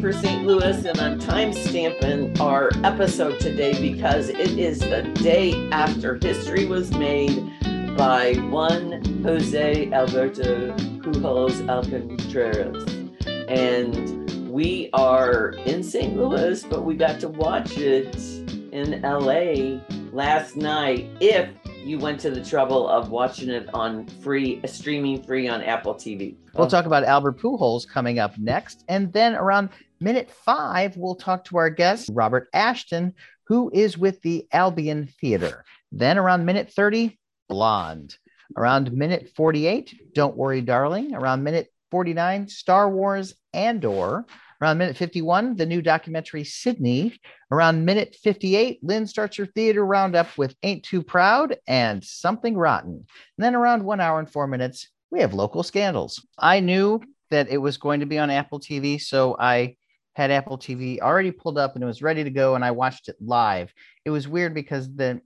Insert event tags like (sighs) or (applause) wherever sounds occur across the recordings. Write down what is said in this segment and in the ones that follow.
For St. Louis, and I'm time stamping our episode today because it is the day after history was made by one Jose Alberto Pujols Alcantara. And we are in St. Louis, but we got to watch it in LA last night. If you went to the trouble of watching it on free, streaming free on Apple TV. We'll talk about Albert Pujols coming up next. And then around minute five, we'll talk to our guest, Robert Ashton, who is with the Albion Theater. Then around minute 30, Blonde. Around minute 48, Don't Worry, Darling. Around minute 49, Star Wars Andor. Around minute 51, the new documentary Sydney. Around minute 58, Lynn starts her theater roundup with Ain't Too Proud and Something Rotten. And then around one hour and four minutes, we have local scandals. I knew that it was going to be on Apple TV, so I had Apple TV already pulled up and it was ready to go, and I watched it live. It was weird because the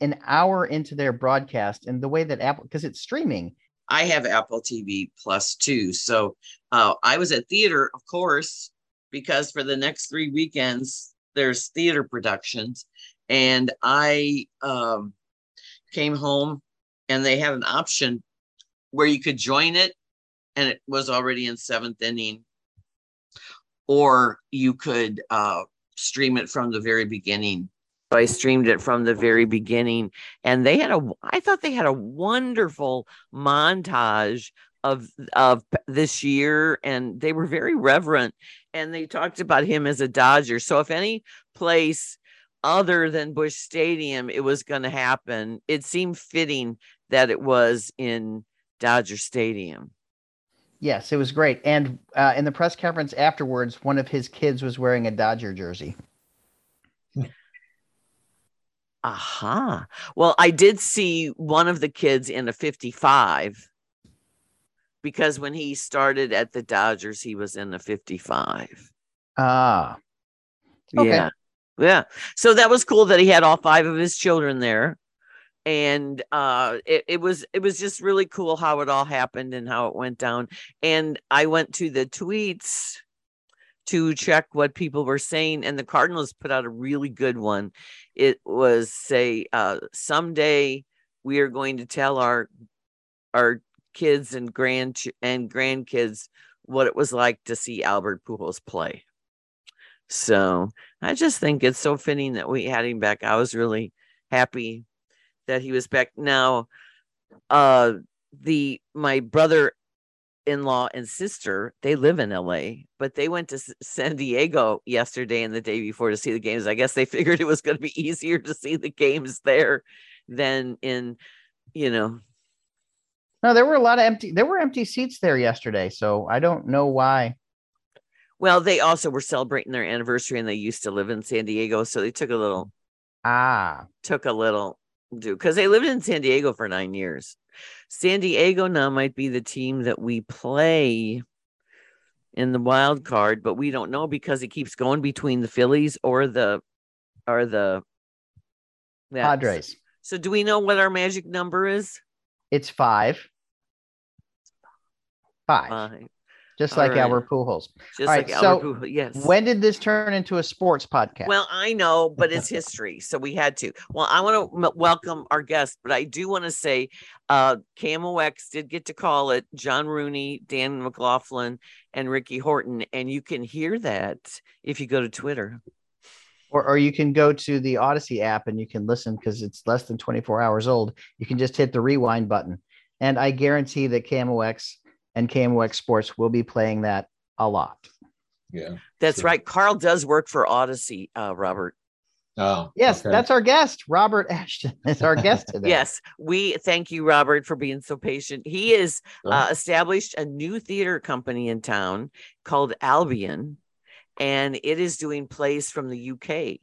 an hour into their broadcast and the way that Apple because it's streaming. I have Apple TV Plus too, so uh, I was at theater, of course, because for the next three weekends there's theater productions, and I um, came home and they had an option where you could join it and it was already in seventh inning. Or you could uh, stream it from the very beginning I streamed it from the very beginning, and they had a. I thought they had a wonderful montage of of this year, and they were very reverent, and they talked about him as a Dodger. So if any place other than Busch Stadium it was going to happen, it seemed fitting that it was in Dodger Stadium. Yes, it was great. And uh, in the press conference afterwards, one of his kids was wearing a Dodger jersey. Aha. Well, I did see one of the kids in a 55 because when he started at the Dodgers, he was in a 55. Ah. Okay. Yeah. Yeah. So that was cool that he had all five of his children there. And uh it, it was it was just really cool how it all happened and how it went down. And I went to the tweets to check what people were saying and the cardinals put out a really good one. It was say uh, someday we are going to tell our our kids and grand and grandkids what it was like to see albert pujols play. So i just think it's so fitting that we had him back. I was really happy that he was back. Now uh the my brother in-law and sister they live in la but they went to san diego yesterday and the day before to see the games. I guess they (laughs) figured it was going to be easier to see the games there than in you know no there were a lot of empty there were empty seats there yesterday so i don't know why. Well they also were celebrating their anniversary and they used to live in san diego so they took a little ah. took a little do because they lived in san diego for nine years San Diego now might be the team that we play in the wild card, but we don't know because it keeps going between the Phillies or the or the Padres. So do we know what our magic number is? It's five. Five. five just All like right. Albert Pujols. Just All like right, Albert so Pujols. Yes. When did this turn into a sports podcast? Well, I know, but it's (laughs) history, so we had to. Well, I want to m- welcome our guest, but I do want to say, uh, KMOX did get to call it John Rooney, Dan McLaughlin, and Ricky Horton, and you can hear that if you go to Twitter. Or, or you can go to the Audacy app and you can listen because it's less than 24 hours old. You can just hit the rewind button. And I guarantee that KMOX and KMOX Sports will be playing that a lot. Yeah, that's right. Carl does work for Audacy, uh, Robert. Oh, yes, okay. that's our guest. Robert Ashton (laughs) is our guest today. yes, we thank you, Robert, for being so patient. He has uh, established a new theater company in town called Albion, and it is doing plays from the UK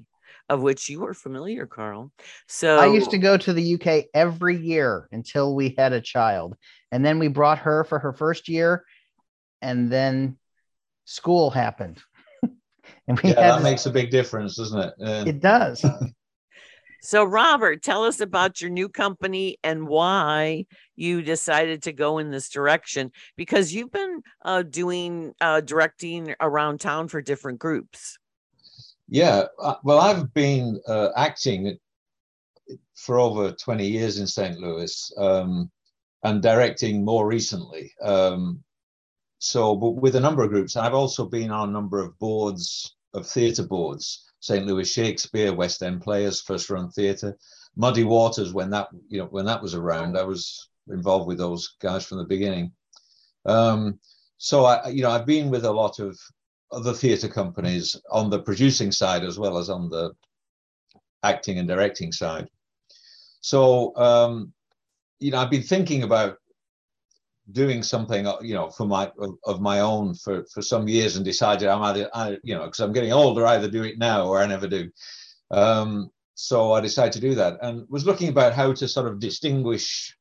of which you are familiar, Carl. So I used to go to the UK every year until we had a child. And then we brought her for her first year, and then school happened. (laughs) and we yeah, that makes a big difference, doesn't it? It does. (laughs) So, Robert, tell us about your new company and why you decided to go in this direction because you've been uh, doing uh, directing around town for different groups. Yeah, uh, well, I've been uh, acting for over 20 years in St. Louis um, and directing more recently. Um, so, but with a number of groups, I've also been on a number of boards of theatre boards. St. Louis Shakespeare, West End Players, First Run Theatre, Muddy Waters. When that you know when that was around, I was involved with those guys from the beginning. Um, so I you know I've been with a lot of other theatre companies on the producing side as well as on the acting and directing side. So um, you know I've been thinking about doing something you know for my of, of, my own for for some years and decided i'm either I, you know because i'm getting older either do it now or i never do. Um, so i decided to do that and was looking about how to sort of distinguish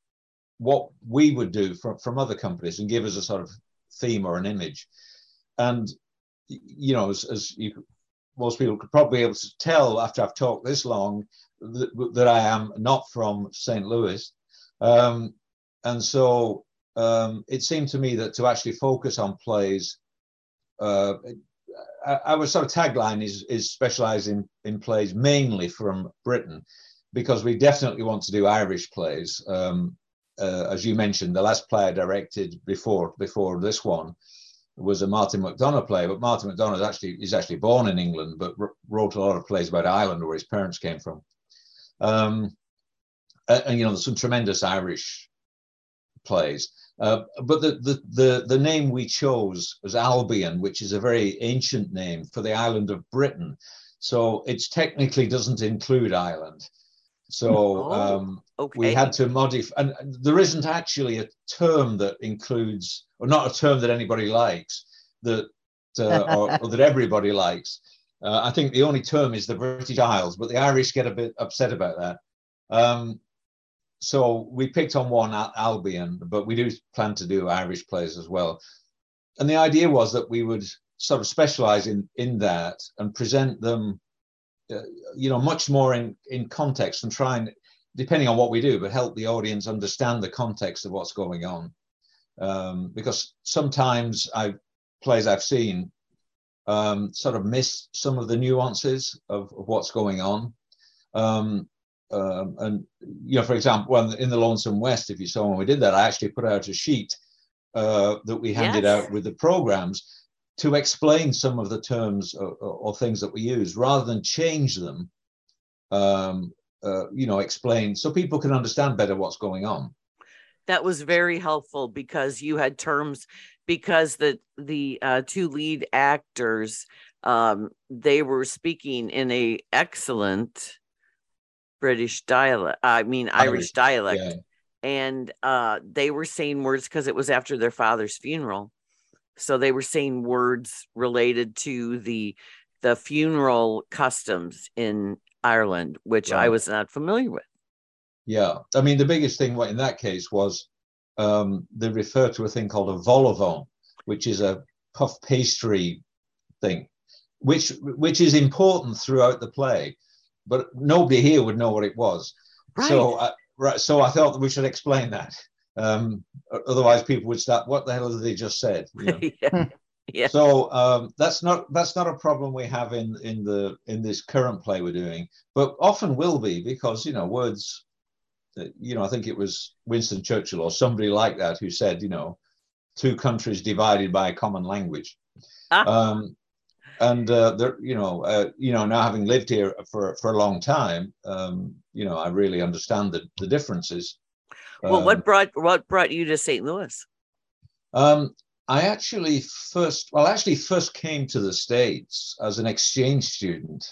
what we would do from from other companies and give us a sort of theme or an image. And you know as, as you most people could probably be able to tell after i've talked this long that, that i am not from st louis um, and so um, it seemed to me that to actually focus on plays, uh, our sort of tagline is is specialising in plays mainly from Britain, because we definitely want to do Irish plays. Um, uh, as you mentioned, the last play I directed before before this one was a Martin McDonagh play, but Martin McDonagh is actually is actually born in England, but wrote a lot of plays about Ireland, where his parents came from. Um, and, and, you know, there's some tremendous Irish plays. Uh, but the, the, the, the, name we chose was Albion, which is a very ancient name for the island of Britain. So it technically doesn't include Ireland. So oh, um, okay. we had to modify, and there isn't actually a term that includes, or not a term that anybody likes, that uh, or, (laughs) or, that everybody likes. Uh, I think the only term is the British Isles, but the Irish get a bit upset about that. Um, so we picked on one at Albion, but we do plan to do Irish plays as well. And the idea was that we would sort of specialize in in that and present them, uh, you know, much more in in context and try and, depending on what we do, but help the audience understand the context of what's going on. Um, because sometimes I plays I've seen um, sort of miss some of the nuances of, of what's going on. Um, um, and you know, for example, when in the Lonesome West, if you saw when we did that, I actually put out a sheet uh, that we handed yes. out with the programs to explain some of the terms or, or, things that we use, rather than change them. Um, uh, you know, explain so people can understand better what's going on. That was very helpful because you had terms because the the uh, two lead actors um, they were speaking in a excellent British dialect, I mean Irish, dialect. Yeah. And uh, they were saying words because it was after their father's funeral. So they were saying words related to the the funeral customs in Ireland, which right. I was not familiar with. Yeah. I mean, the biggest thing in that case was um, they refer to a thing called a vol au vent, which is a puff pastry thing, which which is important throughout the play but nobody here would know what it was. Right. So, uh, right, so I thought that we should explain that. Um, otherwise, people would start. What the hell did they just said? (laughs) You know? yeah. yeah. So um, that's not that's not a problem we have in in the in this current play we're doing, but often will be because you know words. Uh, you know, I think it was Winston Churchill or somebody like that who said, you know, two countries divided by a common language. Ah. Um, and uh, there, you know, uh, you know, now having lived here for for a long time, um, you know, I really understand the the differences. Well, um, what brought what brought you to St. Louis? Um, I actually first, well, actually first came to the states as an exchange student.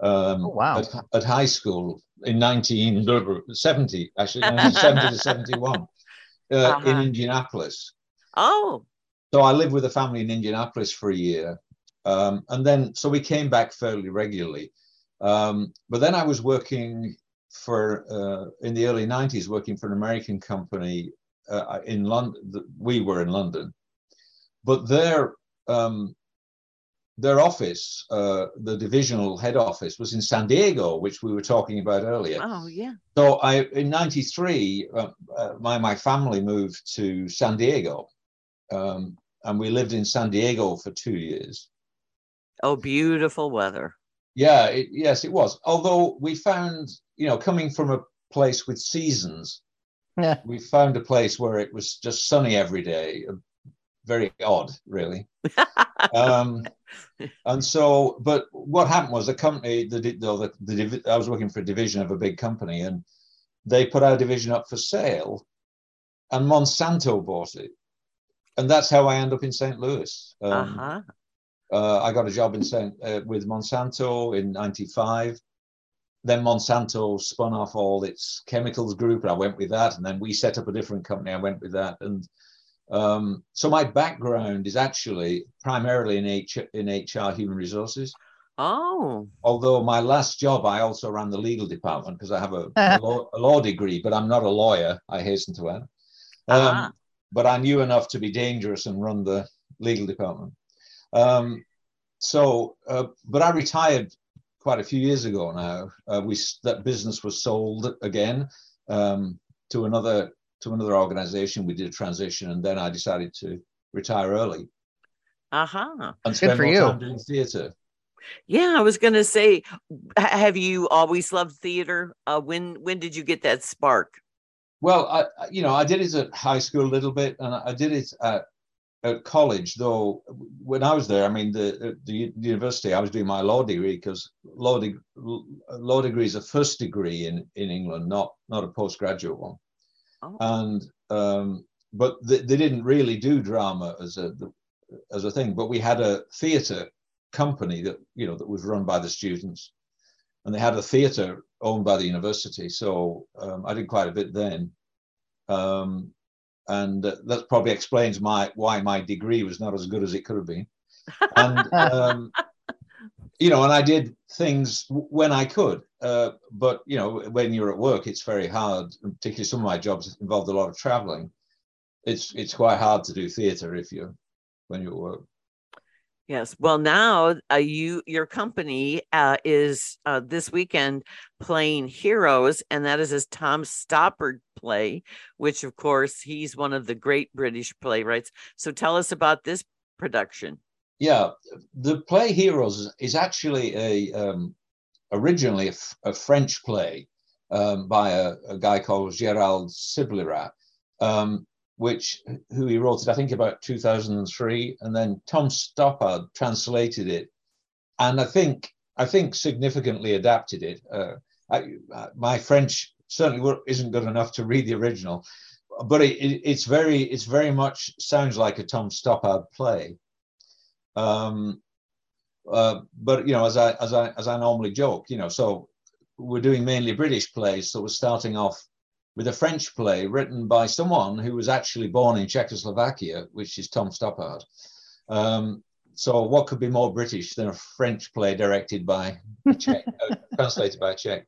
Um, oh, wow! At, at, high school in 1970, (laughs) actually (laughs) 1970 to 71, uh, uh-huh. in Indianapolis. Oh. So I lived with a family in Indianapolis for a year, um, and then, so we came back fairly regularly. Um, but then I was working for, uh, in the early 90s, working for an American company uh, in London. We were in London. But there, um, their office, uh, the divisional head office, was in San Diego, which we were talking about earlier. Oh yeah. So I, in '93, uh, uh, my my family moved to San Diego, um, and we lived in San Diego for two years. Oh, beautiful weather. Yeah, it, yes, it was. Although we found, you know, coming from a place with seasons, Yeah. we found a place where it was just sunny every day. Very odd, really. (laughs) um, and so, but what happened was the company, the, the, the, the divi- I was working for a division of a big company, and they put our division up for sale, and Monsanto bought it, and that's how I end up in St. Louis. Um, uh-huh. Uh, I got a job in uh, with Monsanto in '95. Then Monsanto spun off all its chemicals group, and I went with that. And then we set up a different company. I went with that, and um, so my background is actually primarily in, H- in HR, human resources. Oh, Although my last job, I also ran the legal department because I have a, a, (laughs) law, a law degree, but I'm not a lawyer. I hasten to add. Um, Ah. But I knew enough to be dangerous and run the legal department. Um, so, uh, but I retired quite a few years ago now. Uh, we that business was sold again um, to another to another organization. We did a transition, and then I decided to retire early uh-huh. and spend for more you. time doing theatre. Yeah, I was gonna say, have you always loved theater? Uh, when when did you get that spark? Well, I, I- you know, I did it at high school a little bit, and I did it at, at college. Though when I was there, I mean, the the university, I was doing my law degree because law de- law degree is a first degree in in England, not not a postgraduate one. Oh. And um, but they, they didn't really do drama as a as a thing. But we had a theatre company that you know that was run by the students, and they had a theatre owned by the university. So um, I did quite a bit then, um, and uh, that probably explains my why my degree was not as good as it could have been. (laughs) And um, you know, and I did things when I could. Uh, but you know, when you're at work, it's very hard. Particularly some of my jobs involved a lot of traveling. It's it's quite hard to do theatre if you when you're at work. Yes. Well, now uh, you your company uh, is uh, this weekend playing Heroes, and that is his Tom Stoppard play, which of course he's one of the great British playwrights. So tell us about this production. Yeah, the play Heroes is, actually a um, originally a, f- a French play um, by a, a guy called Gérald Sibleyras, um, which who he wrote it I think about 2003, and then Tom Stoppard translated it, and I think I think significantly adapted it. Uh, I, uh, my French certainly isn't good enough to read the original, but it, it, it's very it's very much sounds like a Tom Stoppard play. Um, uh, but you know, as I as I as I normally joke, you know, so we're doing mainly British plays, so we're starting off with a French play written by someone who was actually born in Czechoslovakia, which is Tom Stoppard. Um, so what could be more British than a French play directed by a Czech, (laughs) uh, translated by a Czech?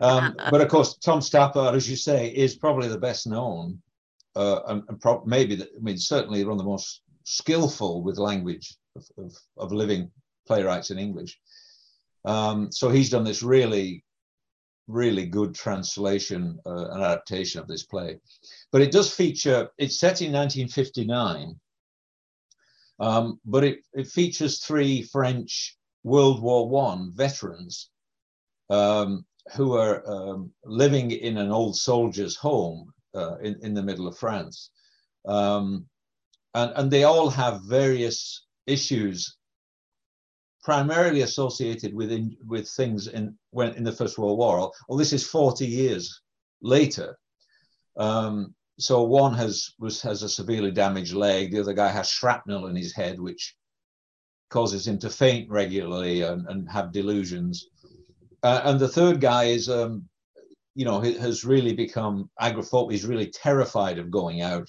Um, but of course, Tom Stoppard, as you say, is probably the best known, uh, and, and prob- maybe, the, I mean, certainly one of the most skillful with language of, of, of living playwrights in English. Um, so he's done this really, really good translation uh, and adaptation of this play. But it does feature, it's set in 1959, um, but it, it features three French World War One veterans um, who are um, living in an old soldier's home uh, in, in the middle of France. Um, and, and they all have various issues primarily associated with in, with things in when in the First World War. Well, this is 40 years later. Um, so one has was has a severely damaged leg. The other guy has shrapnel in his head, which causes him to faint regularly and, and have delusions. Uh, and the third guy is, um, you know, has really become agoraphobic. He's really terrified of going out,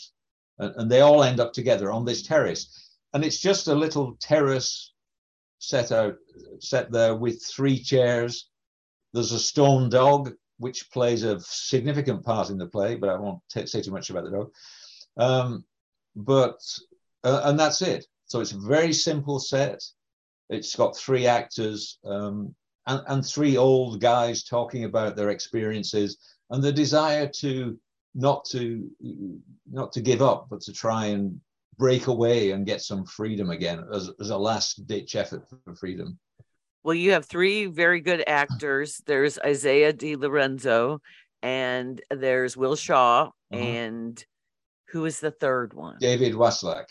and, and they all end up together on this terrace. And it's just a little terrace set out, set there with three chairs. There's a stone dog, which plays a significant part in the play, but I won't t- say too much about the dog. Um, but uh, and that's it. So it's a very simple set. It's got three actors um, and, and three old guys talking about their experiences and the desire to not to not to give up, but to try and break away and get some freedom again as, as a last ditch effort for freedom. Well, you have three very good (laughs) actors. There's Isaiah Di Lorenzo, and there's Will Shaw, uh-huh. and who is the third one? David Wassilak.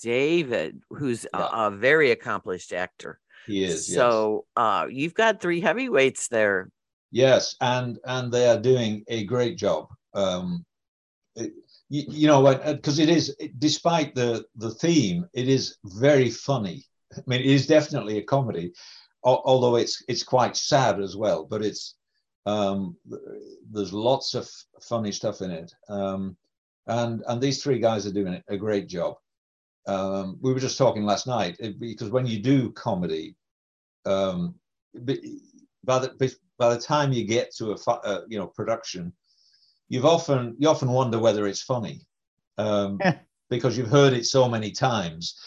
David, who's yeah. a, a, very accomplished actor. He is. So yes. uh, you've got three heavyweights there. Yes, and and they are doing a great job. Um, it, you, you, know, because it is, despite the the theme, it is very funny. I mean, it is definitely a comedy, although it's it's quite sad as well. But it's um, there's lots of funny stuff in it, um, and and these three guys are doing a great job. Um, we were just talking last night because when you do comedy, um, by the by the time you get to a uh, you know production, you've often you often wonder whether it's funny um, (laughs) because you've heard it so many times.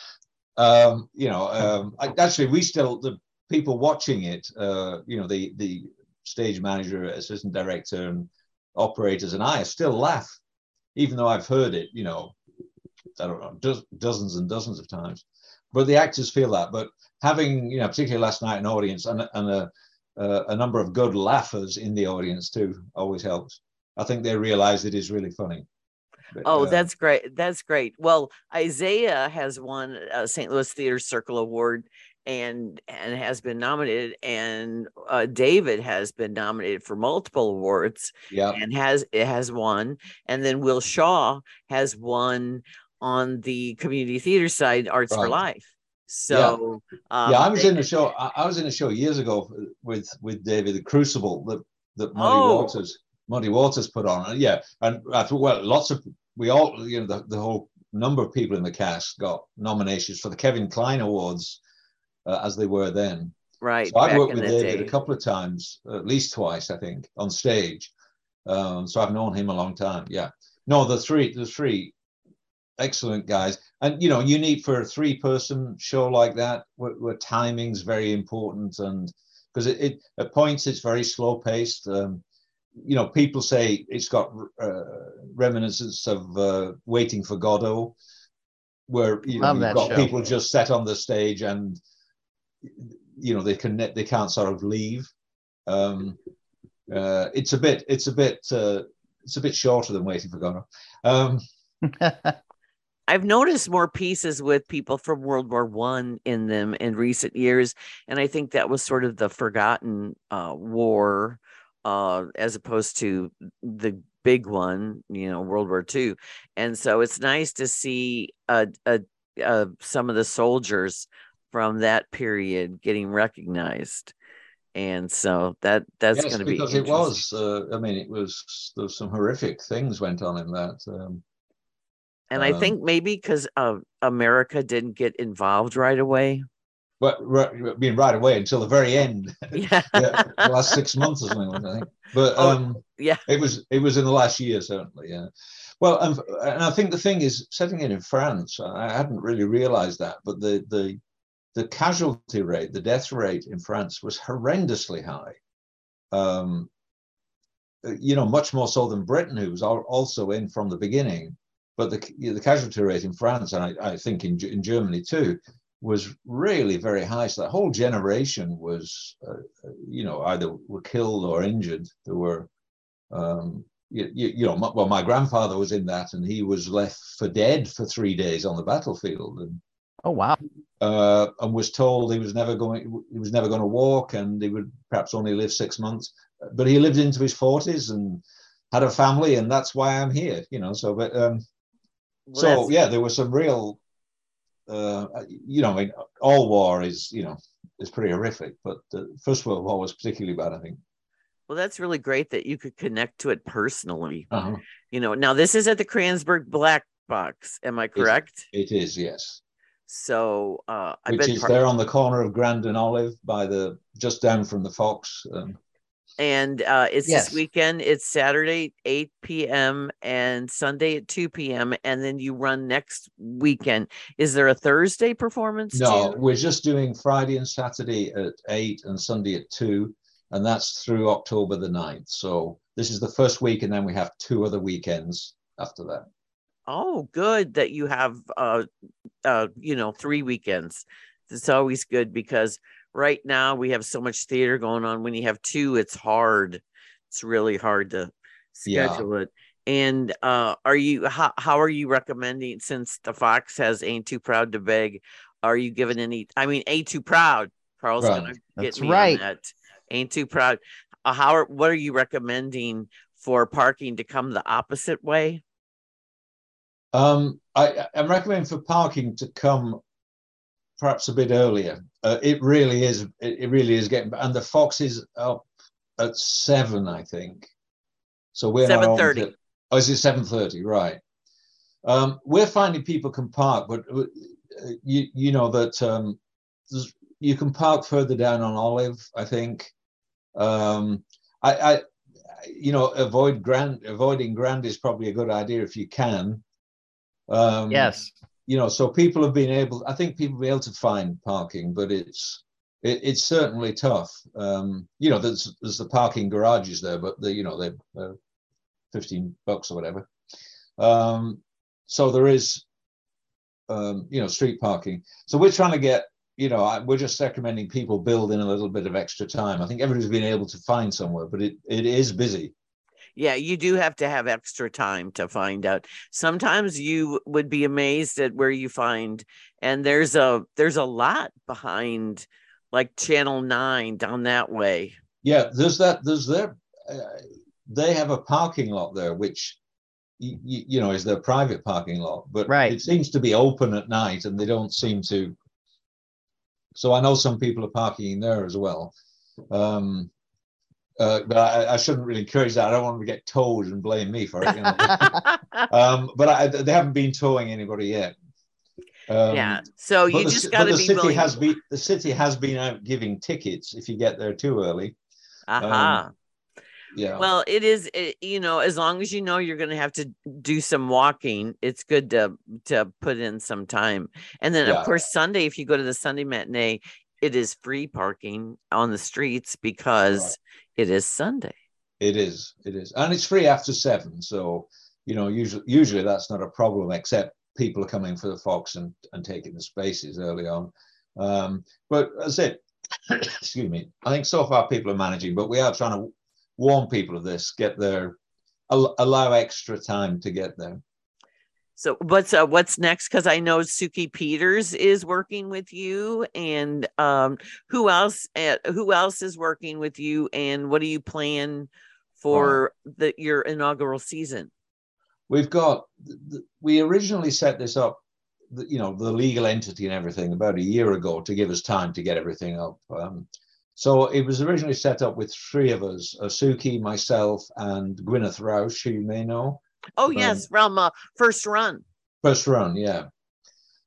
Um, you know, um, I, actually, we still the people watching it. Uh, you know, the the stage manager, assistant director, and operators, and I still laugh, even though I've heard it. You know, I don't know, do- dozens and dozens of times. But the actors feel that. But having, you know, particularly last night, an audience and, and a, uh, a number of good laughers in the audience too always helps. I think they realize it is really funny. But, oh, uh, that's great. That's great. Well, Isaiah has won a St. Louis Theater Circle Award and and has been nominated and uh, David has been nominated for multiple awards yeah and has it has won and then Will Shaw has won on the community theater side, Arts right. for Life. So yeah, um, yeah I was in a show. I, I, was in a show years ago with with David, the Crucible that that Muddy oh. Waters Muddy Waters put on. And yeah, and I thought well, lots of we all you know the, the whole number of people in the cast got nominations for the Kevin Kline Awards uh, as they were then. Right. So I've worked with David day. a couple of times, at least twice, I think, on stage. Um, so I've known him a long time. Yeah. No, the three, the three excellent guys. And you know, you need for a three-person show like that, where, where timing's very important, and because it, it, at points it's very slow-paced. Um, you know, people say it's got uh, reminiscence of uh, Waiting for Godot, where you know, you've got show. people just set on the stage and you know they can they can't sort of leave. Um, uh, it's a bit it's a bit uh, it's a bit shorter than Waiting for Godot. Um, (laughs) I've noticed more pieces with people from World War One in them in recent years, and I think that was sort of the forgotten uh, war, uh, as opposed to the big one, you know, World War Two. And so it's nice to see uh, uh, some of the soldiers from that period getting recognized and so that that's yes, going to be because it was uh, i mean it was there's some horrific things went on in that um, and um, I think maybe because uh, America didn't get involved right away. But I mean, right away until the very end. (laughs) Yeah. yeah the last six months or something, I think. But oh, um, yeah, it was it was in the last year certainly. Yeah. Well, and, and I think the thing is setting it in France. I hadn't really realised that, but the the the casualty rate, the death rate in France was horrendously high. Um, you know, much more so than Britain, who was also in from the beginning. But the, the casualty rate in France, and I, I think in, in Germany too, was really very high. So that whole generation was, uh, you know, either were killed or injured. There were, um, you, you, you, know, my, well, my grandfather was in that, and he was left for dead for three days on the battlefield. And oh wow! Uh, and was told he was never going, he was never going to walk, and he would perhaps only live six months. But he lived into his forties and had a family, and that's why I'm here. You know, so but um, well, so yeah, there was some real, uh, you know, I mean, all war is you know is pretty horrific, but the First World War was particularly bad, I think. Well, that's really great that you could connect to it personally. Uh-huh. You know, now this is at the Kranzberg Black Box. Am I correct? it, it is, yes. So, uh, which is part- there on the corner of Grand and Olive by the just down from the Fox. Um, and uh, it's Yes. this weekend. It's Saturday 8 p.m. and Sunday at 2 p.m. and then you run next weekend. Is there a Thursday performance? No, we're just doing Friday and Saturday at eight and Sunday at two, and that's through October the 9th. So this is the first week, and then we have two other weekends after that. Oh, good that you have uh uh you know three weekends. It's always good because right now we have so much theater going on. When you have two, it's hard. It's really hard to Yeah. schedule it. And uh are you how how are you recommending since the Fox has Ain't Too Proud to Beg? Are you giving any I mean Ain't Too Proud? Carl's Right. gonna get That's me right. on that. Ain't Too Proud. Uh, how are, what are you recommending for parking to come the opposite way? Um, I, I'm recommending for parking to come perhaps a bit earlier. Uh, it really is. It, it really is getting. And the Fox is up at seven, I think. So we're not on 7:30. Oh, is it seven thirty? Right. Um, we're finding people can park, but uh, you you know that um, you can park further down on Olive. I think. Um, I, I you know avoid Grand avoiding Grand is probably a good idea if you can. Um, Yes. You know, so people have been able. I think people be able to find parking, but it's it, it's certainly tough. Um, you know, there's there's the parking garages there, but the you know they're uh, fifteen bucks or whatever. Um, so there is, um, you know, street parking. So we're trying to get. You know, I, we're just recommending people build in a little bit of extra time. I think everybody's been able to find somewhere, but it, it is busy. Yeah, you do have to have extra time to find out. Sometimes you would be amazed at where you find and there's a there's a lot behind like channel 9 down that way. Yeah, there's that. There's their. Uh, they have a parking lot there, which you, you know is their private parking lot, but Right. it seems to be open at night, and they don't seem to. So I know some people are parking there as well. Um, uh, but I, I shouldn't really encourage that. I don't want to get towed and blame me for it. You know? (laughs) um, but I, they haven't been towing anybody yet. Um, yeah. So you the, just got to the be city willing. has been the city has been out giving tickets if you get there too early. Aha. Yeah. Well, it is it, you know, as long as you know you're going to have to do some walking, it's good to to put in some time. And then Yeah. of course Sunday if you go to the Sunday matinee, it is free parking on the streets because it is Sunday. It is, it is, and it's free after seven. So you know, usually usually that's not a problem, except people are coming for the Fox and and taking the spaces early on. Um, but as I said, (coughs) excuse me, I think so far people are managing, but we are trying to warn people of this, get there, al- allow extra time to get there. So what's uh, what's next? Because I know Suki Peters is working with you, and um, who else? Uh, who else is working with you? And what do you plan for the your inaugural season? We've got, we originally set this up, you know, the legal entity and everything about a year ago to give us time to get everything up. Um, so it was originally set up with three of us, uh, Suki, myself, and Gwyneth Roush, who you may know. Oh yes, from uh, first run. First run, yeah.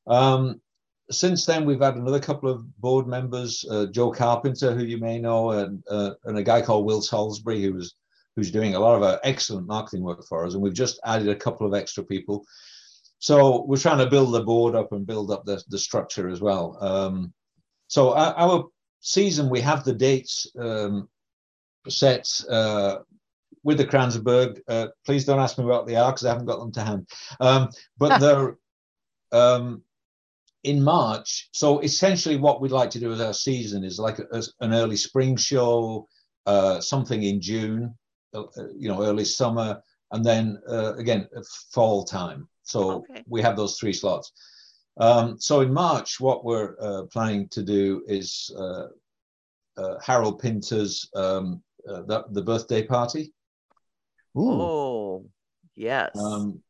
Um, since then, we've had another couple of board members, uh, Joe Carpenter, who you may know, and, uh, and a guy called Will Salisbury, who was who's doing a lot of uh, excellent marketing work for us. And we've just added a couple of extra people. So we're trying to build the board up and build up the, the structure as well. Um, so our, our season, we have the dates um, set uh, with the Kranzberg. Uh, please don't ask me what they are because I haven't got them to hand. Um, but (laughs) they're um, in March. So essentially, what we'd like to do with our season is like a, an early spring show, uh, something in June, uh, you know, early summer, and then uh, again fall time. So Okay. we have those three slots. Um, so in March, what we're uh, planning to do is uh, uh, Harold Pinter's um, uh, the, the birthday party. Ooh. Oh yes. Um,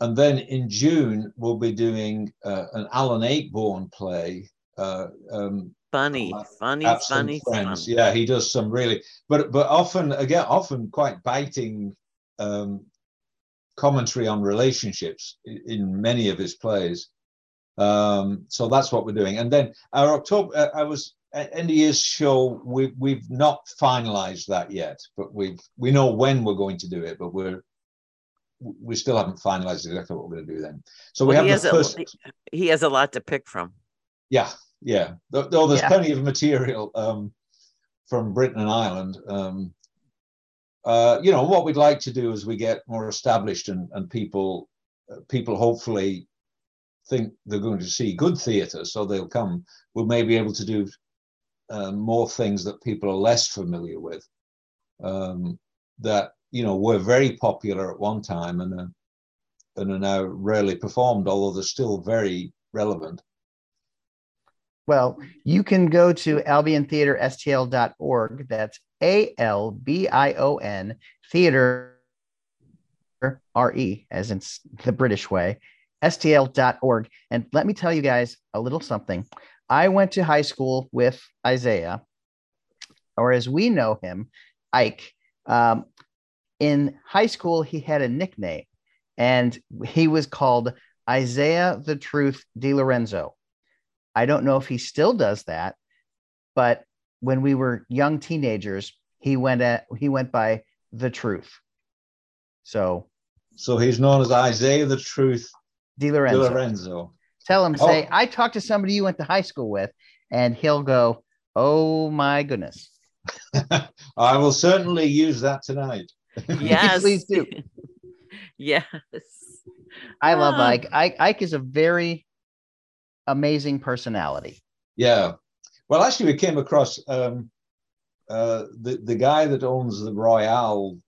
and then in June, we'll be doing uh, an Alan Ayckbourn play. Uh, um, funny, uh, funny, funny, Friends. funny. Yeah, he does some really, but but often again, often quite biting um, commentary on relationships in, in many of his plays. Um, so that's what we're doing. And then our October, uh, I was end of year's show, we, we've not finalized that yet, but we've we know when we're going to do it, but we're we still haven't finalized exactly what we're going to do then. So we Well, he have has the a- first. He has a lot to pick from. Yeah, yeah. Though, though there's Yeah. plenty of material um, from Britain and Ireland. Um, uh, you know what we'd like to do as we get more established and and people uh, people hopefully think they're going to see good theatre, so they'll come. We may be able to do uh, more things that people are less familiar with. Um, that you know were very popular at one time and uh, and are now rarely performed, although they're still very relevant. Well, you can go to albiontheaterstl.org. That's A L B I O N theater R E, as in the British way, stl.org. And let me tell you guys a little something. I went to high school with Isaiah, or as we know him, Ike. Um, in high school, he had a nickname, and he was called Isaiah the Truth Di Lorenzo. I don't know if he still does that, but when we were young teenagers, he went at he went by the truth. So So he's known as Isaiah the Truth Di Di Lorenzo. Lorenzo. Tell him, say, Oh. I talked to somebody you went to high school with, and he'll go, Oh my goodness. (laughs) I will certainly use that tonight. (laughs) Yes. Please do. (laughs) yes. I love Ah. Ike. Ike. Ike is a very amazing personality. Yeah. Well, actually, we came across um, uh, the the guy that owns the Royale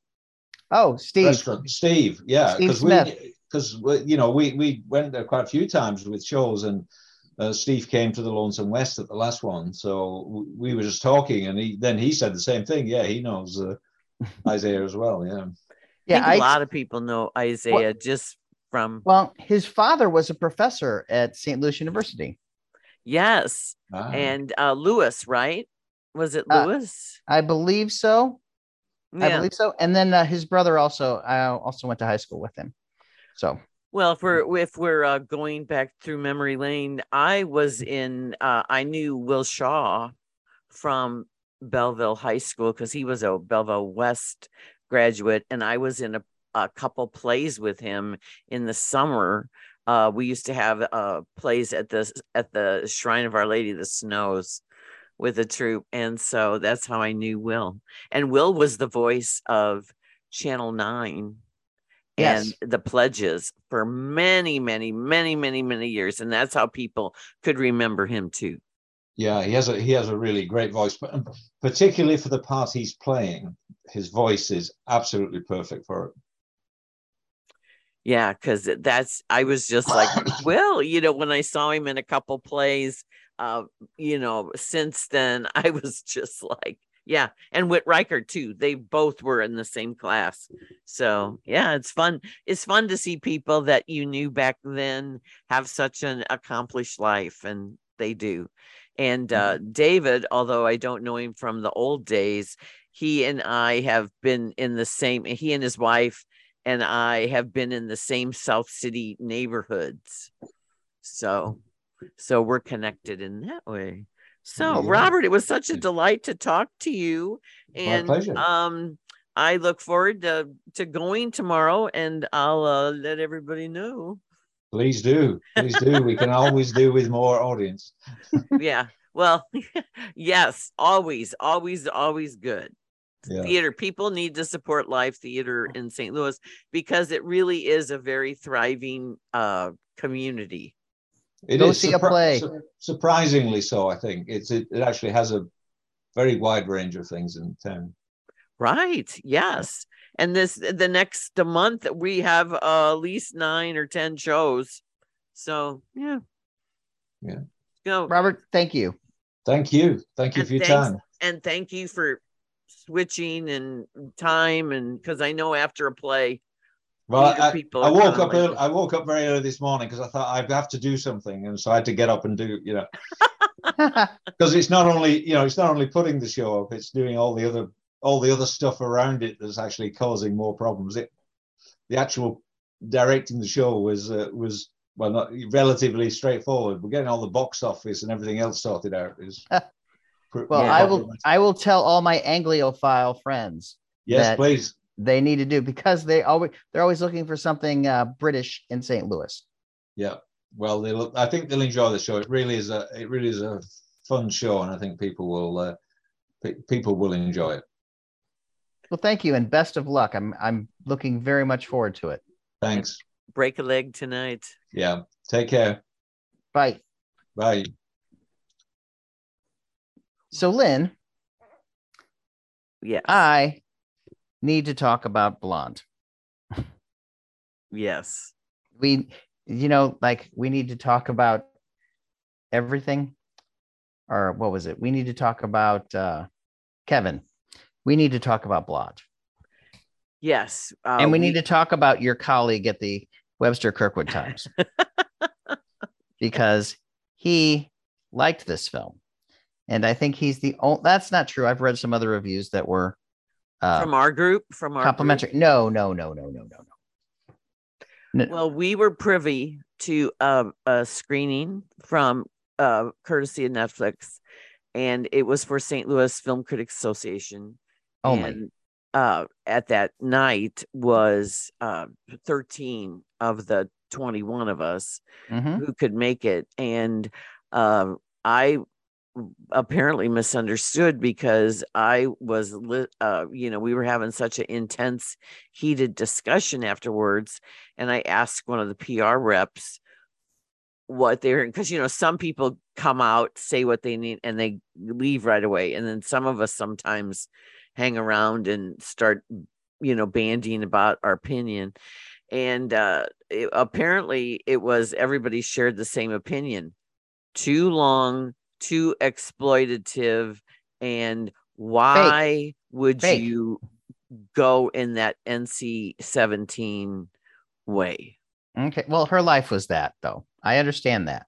Oh, Steve. restaurant, Steve. Yeah, Steve because we because you know we we went there quite a few times with shows and. Uh, Steve came to the Lonesome West at the last one, so we were just talking, and he then he said the same thing. Yeah, he knows uh, (laughs) Isaiah as well. Yeah, Yeah, think a lot of people know Isaiah just from well, his father was a professor at St. Louis University. yes, Ah. and uh Lewis, right? Was it Uh, Lewis? I believe so. I believe so. And then uh, his brother also I also went to high school with him. So Well, if we're if we're uh, going back through memory lane, I was in. Uh, I knew Will Shaw from Belleville High School because he was a Belleville West graduate, and I was in a, a couple plays with him in the summer. Uh, we used to have uh, plays at the at the Shrine of Our Lady of the Snows with a troupe, and so that's how I knew Will. And Will was the voice of Channel Nine Yes. and the pledges for many, many, many, many, many years. And that's how people could remember him too. Yeah, he has a he has a really great voice, but um, particularly for the part he's playing, his voice is absolutely perfect for it. Yeah, because that's I was just like, (coughs) well, you know, when I saw him in a couple plays, uh, you know, since then (laughs) I was just like, yeah, and Whit Reichert too. They both were in the same class. So yeah, it's fun. It's fun to see people that you knew back then have such an accomplished life, and they do. And uh, David, although I don't know him from the old days, he and I have been in the same. He and his wife and I have been in the same South City neighborhoods. So, so we're connected in that way. So, Yeah. Robert, it was such a delight to talk to you, and pleasure. um, I look forward to to going tomorrow, and I'll uh, let everybody know. Please do, please do. we can always do with more audience. (laughs) yeah. Well, (laughs) yes, always, always, always good. Yeah. Theater people need to support live theater in St. Louis because it really is a very thriving uh community. It Go is see a play. su- surprisingly so. I think it's it, it actually has a very wide range of things in town. Right. Yes. And this the next month we have uh, at least nine or ten shows. So yeah. Yeah. Go Robert, thank you. Thank you, thank you And for your thanks. time. and thank you for switching and time and because I know after a play Well, I, people I woke up early, I woke up very early this morning because I thought I'd have to do something, and so I had to get up and do you know (laughs) because it's not only you know it's not only putting the show up, it's doing all the other all the other stuff around it that's actually causing more problems. It the actual directing the show was uh, was well not relatively straightforward. We're getting all the box office and everything else sorted out is (laughs) Well, I will. I will tell all my Anglophile friends Yes, please. They need to do because they always they're always looking for something uh, British in St. Louis. Yeah. Well, they'll. I think they'll enjoy the show. It really is a. It really is a fun show, and I think people will. Uh, pe- people will enjoy it. Well, thank you and best of luck. I'm I'm looking very much forward to it. Thanks. Break a leg tonight. Yeah. Take care. Bye. Bye. So, Lynn, Yeah. I need to talk about Blonde. yes. We, you know, like we need to talk about everything, or what was it? We need to talk about uh, Kevin. We need to talk about Blonde, Yes. Uh, and we need to talk about your colleague at the Webster Kirkwood Times (laughs) because he liked this film, and I think he's the only. That's not true. I've read some other reviews that were uh, from our group. From our complimentary. No, no, no, no, no, no, no. No. Well, we were privy to um, a screening from uh, courtesy of Netflix, and it was for St. Louis Film Critics Association. Only. And, uh, at that night was uh, 13 of the 21 of us Mhm. who could make it, and um, I apparently misunderstood because I was, uh, you know, we were having such an intense, heated discussion afterwards, and I asked one of the PR reps what they're because you know some people come out say what they need and they leave right away and then some of us sometimes hang around and start you know bandying about our opinion and uh it, apparently it was everybody shared the same opinion. Too long too exploitative and why would Fake. you go in that nc-17 way Okay. Well, her life was that, though. I understand that.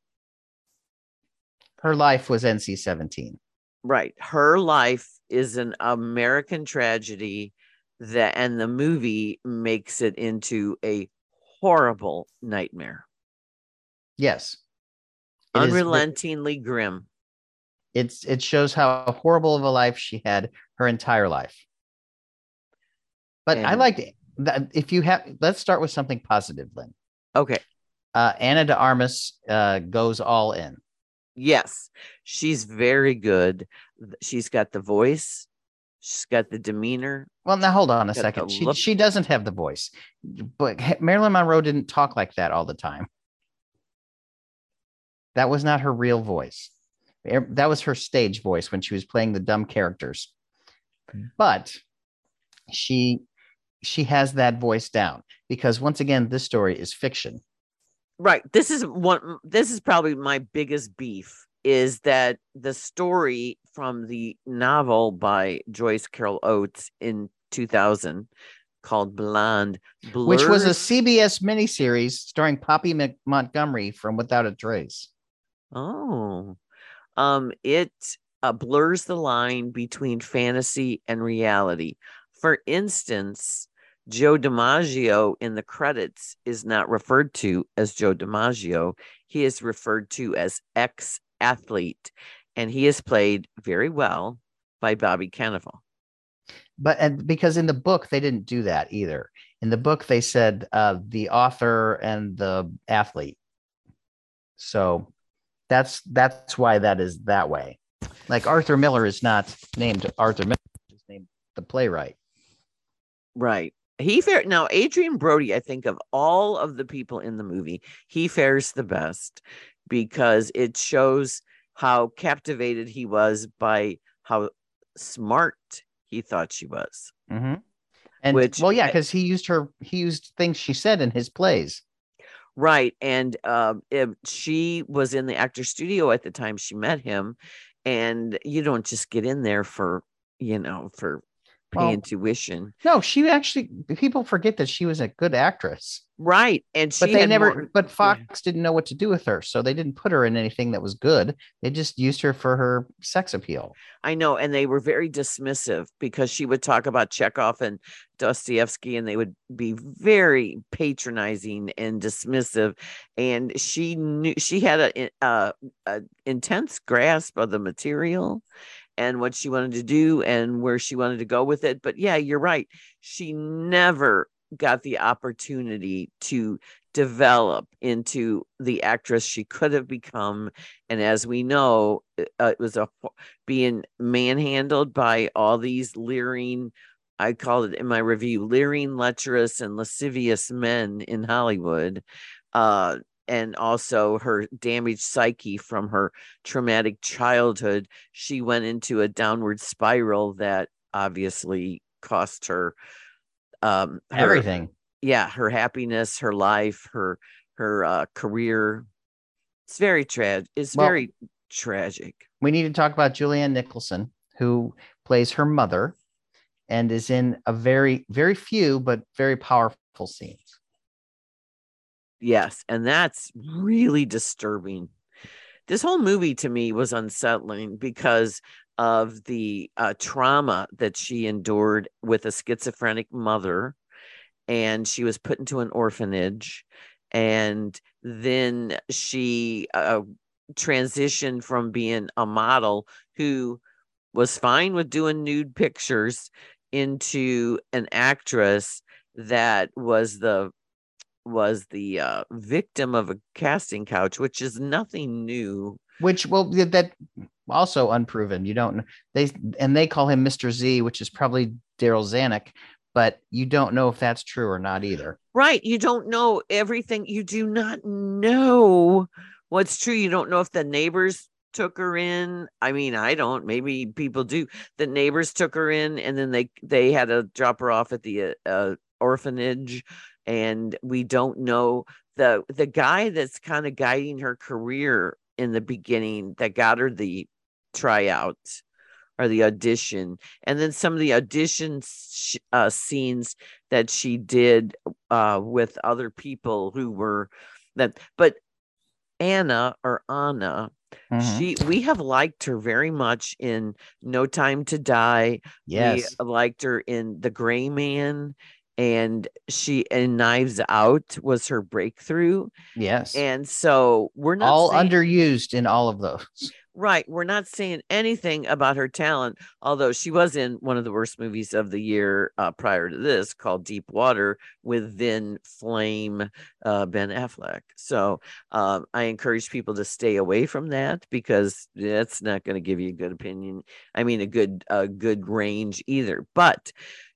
Her life was NC 17. Right. Her life is an American tragedy that and the movie makes it into a horrible nightmare. Yes. It is- Unrelentingly grim. It's it shows how horrible of a life she had her entire life. But I And- liked that if you have let's start with something positive, Lynn. Okay. Uh Ana de Armas uh goes all in. Yes. She's very good. She's got the voice. She's got the demeanor. Well, now hold on a second. She look. she doesn't have the voice, but Marilyn Monroe didn't talk like that all the time. That was not her real voice. That was her stage voice when she was playing the dumb characters. But she she has that voice down because once again, this story is fiction. Right. This is one this is probably my biggest beef is that the story from the novel by Joyce Carol Oates in 2000 called Blonde Which was a blurs- CBS miniseries starring Poppy Mc- Montgomery from Without a Trace. Oh, um, it uh, blurs the line between fantasy and reality. For instance, Joe DiMaggio in the credits is not referred to as Joe DiMaggio. He is referred to as ex athlete, and he is played very well by Bobby Cannavale. but and because in the book they didn't do that either in the book they said uh the author and the athlete so that's that's why that is that way like arthur miller is not named arthur miller he's named the playwright Right. He fared now Adrien Brody, I think of all of the people in the movie, he fares the best because it shows how captivated he was by how smart he thought she was. Mhm. and Which- well yeah because he used her he used things she said in his plays Right. And um if she was in the actor studio at the time she met him. And you don't just get in there for, you know, for Um, Paying tuition. no she actually people forget that she was a good actress Right. And she but they never more- but fox didn't know what to do with her so they didn't put her in anything that was good they just used her for her sex appeal I know, and they were very dismissive because she would talk about Chekhov and Dostoevsky, and they would be very patronizing and dismissive. And she knew she had a, a, uh, a intense grasp of the material, and what she wanted to do and where she wanted to go with it. But yeah, you're right. She never got the opportunity to develop into the actress she could have become and as we know uh, it was a being manhandled by all these leering i called it in my review leering lecherous and lascivious men in hollywood uh, and also her damaged psyche from her traumatic childhood she went into a downward spiral that obviously cost her um her, everything. Yeah her happiness her life her her uh career. It's very tragic it's well, very tragic. We need to talk about julianne nicholson who plays her mother and is in a very very few but very powerful scenes yes and that's really disturbing. This whole movie to me was unsettling because of the uh, trauma that she endured with a schizophrenic mother and she was put into an orphanage and then she uh, transitioned from being a model who was fine with doing nude pictures into an actress that was the was the uh, victim of a casting couch which is nothing new which well that also unproven you don't they and they call him mr z which is probably Darryl zanuck but you don't know if that's true or not either. Right. You don't know everything. You do not know what's true. You don't know if the neighbors took her in. I mean, I don't. Maybe people do. The neighbors took her in, and then they they had to drop her off at the uh, uh orphanage, and we don't know the the guy that's kind of guiding her career in the beginning that got her the tryouts or the audition and then some of the audition sh- uh, scenes that she did uh, with other people who were that but anna or anna mm-hmm. she we have liked her very much in no time to die yes we liked her in the gray man and she in knives out was her breakthrough yes and so we're not all saying, underused in all of those Right. We're not saying anything about her talent, although she was in one of the worst movies of the year uh, prior to this called Deep Water with then Flame uh, Ben Affleck. So um, I encourage people to stay away from that because that's not going to give you a good opinion. I mean, a good, a good range either. But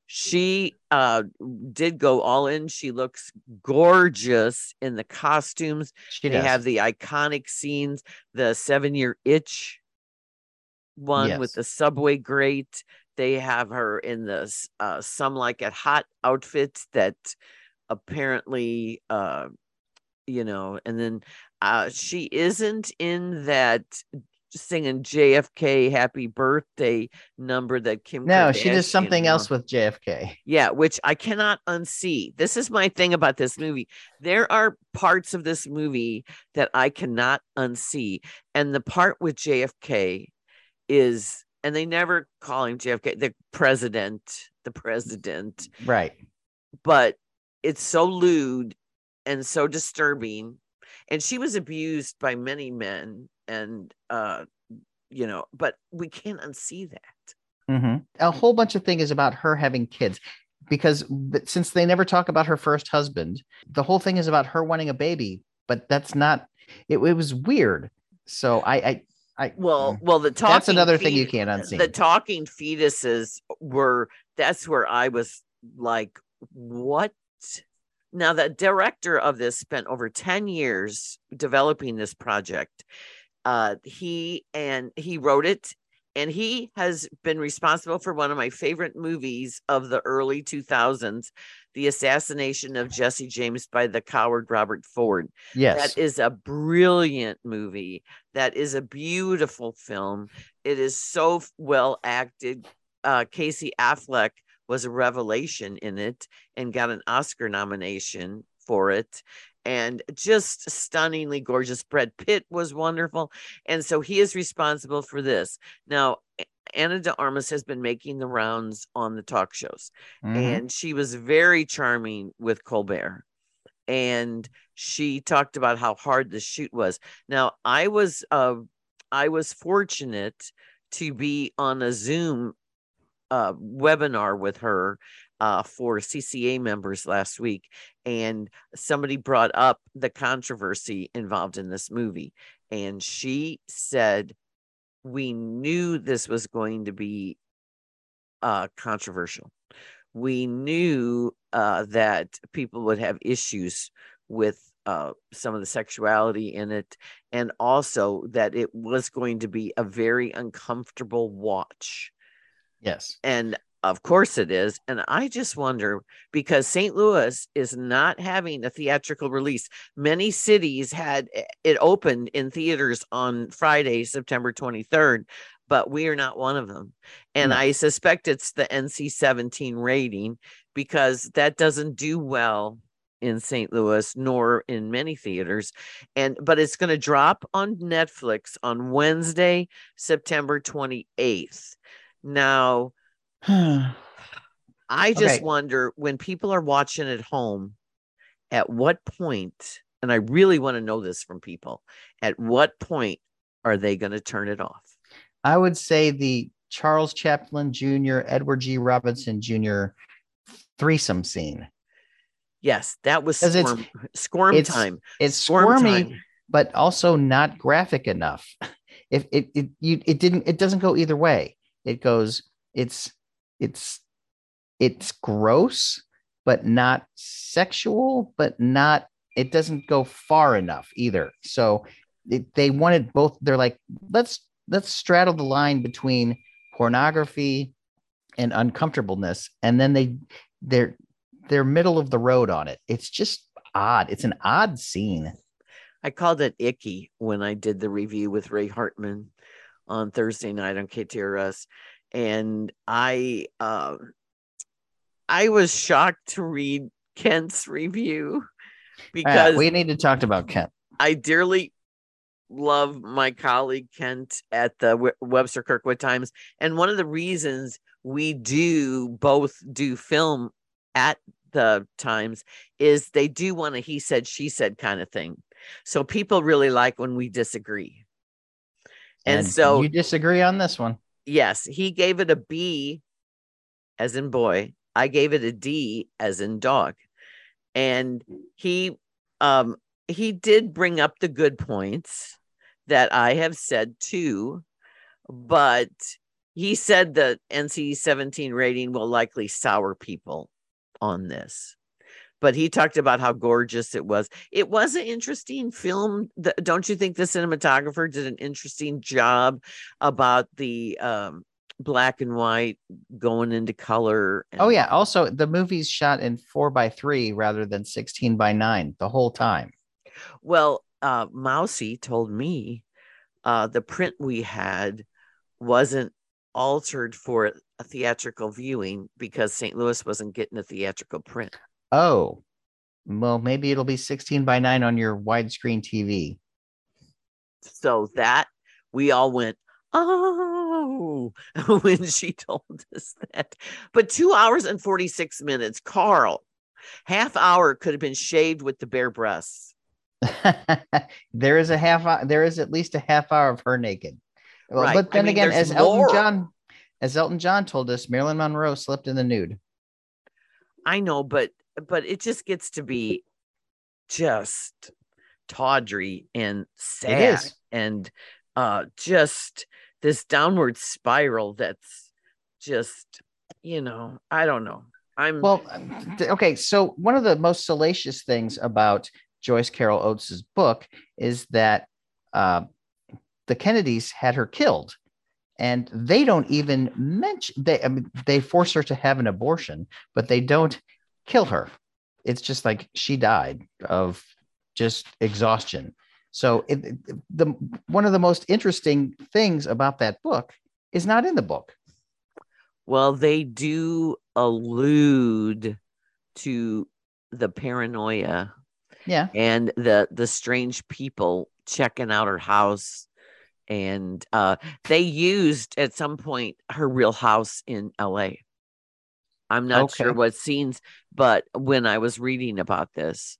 she uh did go all in she looks gorgeous in the costumes she they does. have the iconic scenes the seven year itch one yes. with the subway grate they have her in the uh some like a hot outfits that apparently uh you know and then uh she isn't in that singing JFK happy birthday number that Kim No, Kardashian she does something else with JFK. Yeah, which I cannot unsee. This is my thing about this movie. There are parts of this movie that I cannot unsee. And the part with JFK is and they never call him JFK, the president, the president. Right. But it's so lewd and so disturbing and she was abused by many men and uh you know but we can't unsee that mm-hmm. a whole bunch of things about her having kids because since they never talk about her first husband the whole thing is about her wanting a baby but that's not it, it was weird so i i I, well, mm. well, the talking that's another thing you can't unsee. The talking fetuses were that's where I was like, what now, the director of this spent over 10 years developing this project. Uh, he and he wrote it, and he has been responsible for one of my favorite movies of the early 2000s, The Assassination of Jesse James by the coward Robert Ford. Yes. That is a brilliant movie. That is a beautiful film. It is so well acted. Uh, Casey Affleck was a revelation in it and got an Oscar nomination for it. And just stunningly gorgeous. Brad Pitt was wonderful. And so he is responsible for this. Now, Ana de Armas has been making the rounds on the talk shows, mm-hmm. and she was very charming with Colbert. And she talked about how hard the shoot was. Now, I was uh, I was fortunate to be on a Zoom uh, webinar with her uh, for CCA members last week, and somebody brought up the controversy involved in this movie, and she said, "We knew this was going to be uh, controversial. We knew uh, that people would have issues with uh, some of the sexuality in it, and also that it was going to be a very uncomfortable watch." Yes. And of course it is. And I just wonder because St. Louis is not having a theatrical release. Many cities had eh, it opened in theaters on Friday, September 23rd, but we are not one of them. And. I suspect it's the NC 17 rating because that doesn't do well in St. Louis nor in many theaters and but it's going to drop on Netflix on Wednesday September 28th now, (sighs) I just okay. wonder when people are watching at home, at what point, and I really want to know this from people, at what point are they going to turn it off? I would say the Charles Chaplin Jr., Edward G. Robinson Jr. threesome scene. Yes, that was squirm, it's, squirm it's, time. It's squirm squirmy, time. but also not graphic enough. If it it you it didn't it doesn't go either way it goes it's it's it's gross but not sexual but not it doesn't go far enough either. So it, they wanted both they're like let's let's straddle the line between pornography and uncomfortableness. And then they they're they're middle of the road on it. It's just odd. It's an odd scene. I called it icky when i did the review with ray hartman on Thursday night on KTRS, and I uh, I was shocked to read Kent's review (laughs) because we need to talk about Kent. I dearly love my colleague Kent at the Webster Kirkwood Times, and one of the reasons we do both do film at the Times is they do want a he said she said kind of thing. So people really like when we disagree. And, and so you disagree on this one. Yes, he gave it a B as in boy. I gave it a D as in dog. And he um he did bring up the good points that I have said too, but he said the NC 17 rating will likely sour people on this but he talked about how gorgeous it was. It was an interesting film. Don't you think the cinematographer did an interesting job about the um, black and white going into color? And- oh yeah. Also, the movie's shot in four by three rather than sixteen by nine the whole time. Well, uh, Mousy told me uh, the print we had wasn't altered for a theatrical viewing because St. Louis wasn't getting a theatrical print. Oh, well, maybe it'll be 16 by 9 on your widescreen TV. So that we all went, oh, (laughs) when she told us that. But two hours and 46 minutes, Carl, half hour could have been shaved with the bare breasts. (laughs) there is a half hour, there is at least a half hour of her naked. Right. But then I mean, again, as more. Elton John as Elton John told us, Marilyn Monroe slept in the nude. I know, but but it just gets to be just tawdry and sad and uh just this downward spiral that's just you know i don't know. I'm well okay so one of the most salacious things about joyce carol oates's book is that uh, the kennedys had her killed and they don't even mention they I mean, they force her to have an abortion but they don't kill her. It's just like she died of just exhaustion. So it, the one of the most interesting things about that book is not in the book. Well, they do allude to the paranoia. Yeah. And the the strange people checking out her house and uh they used at some point her real house in LA. I'm not okay. sure what scenes, but when I was reading about this,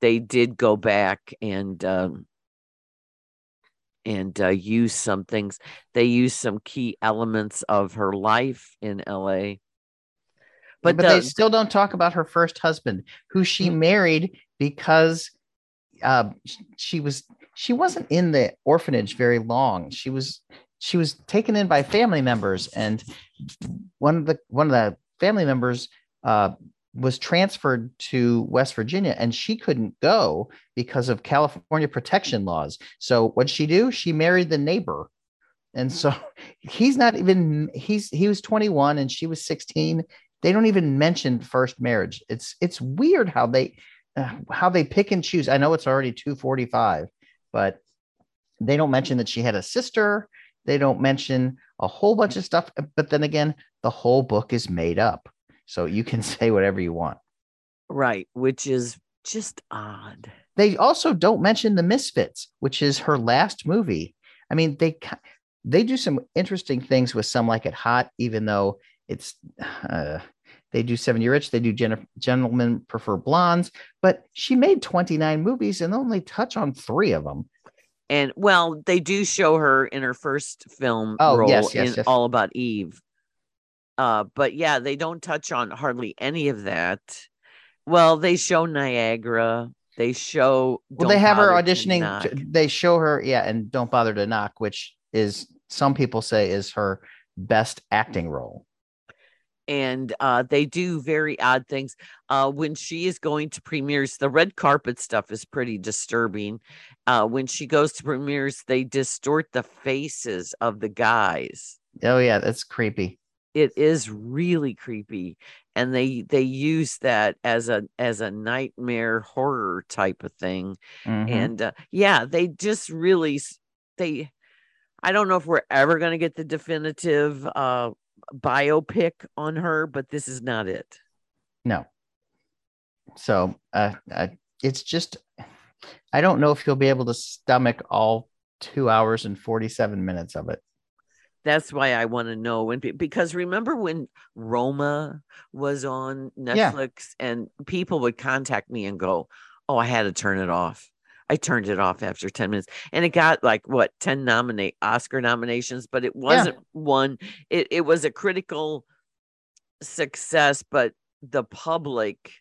they did go back and um, and uh, use some things. They used some key elements of her life in LA. But, but the, they still don't talk about her first husband, who she mm-hmm. married because uh, she was she wasn't in the orphanage very long. She was she was taken in by family members, and one of the one of the family members uh, was transferred to West Virginia, and she couldn't go because of California protection laws. So what'd she do? She married the neighbor, and so (laughs) he's not even he's he was 21 and she was 16. They don't even mention first marriage. It's it's weird how they uh, how they pick and choose. I know it's already 245, but they don't mention that she had a sister. They don't mention a whole bunch of stuff. But then again, the whole book is made up. So you can (laughs) say whatever you want. Right. Which is just odd. They also don't mention The Misfits, which is her last movie. I mean, they they do some interesting things with Some Like It Hot, even though it's uh, they do Seven Year Itch, they do Gen- Gentlemen Prefer Blondes, but she made 29 movies and only touch on three of them. And well, they do show her in her first film oh, role yes, yes, in yes. All About Eve. Uh, but yeah, they don't touch on hardly any of that. Well, they show Niagara. They show. Well, they have her auditioning. To, they show her, yeah, and don't bother to knock, which is some people say is her best acting role and uh, they do very odd things. Uh, when she is going to premieres, the red carpet stuff is pretty disturbing. Uh, when she goes to premieres, they distort the faces of the guys. Oh yeah, that's creepy. It is really creepy, and they they use that as a as a nightmare horror type of thing. Mm-hmm. And uh, yeah, they just really they. I don't know if we're ever going to get the definitive uh, biopic on her, but this is not it. No. So uh, it's just, I don't know if you'll be able to stomach all two hours and 47 minutes of it. That's why I want to know when, because remember when Roma was on Netflix yeah. and people would contact me and go, Oh, I had to turn it off. I turned it off after 10 minutes and it got like what 10 nominate Oscar nominations, but it wasn't yeah. one. It, it was a critical success, but the public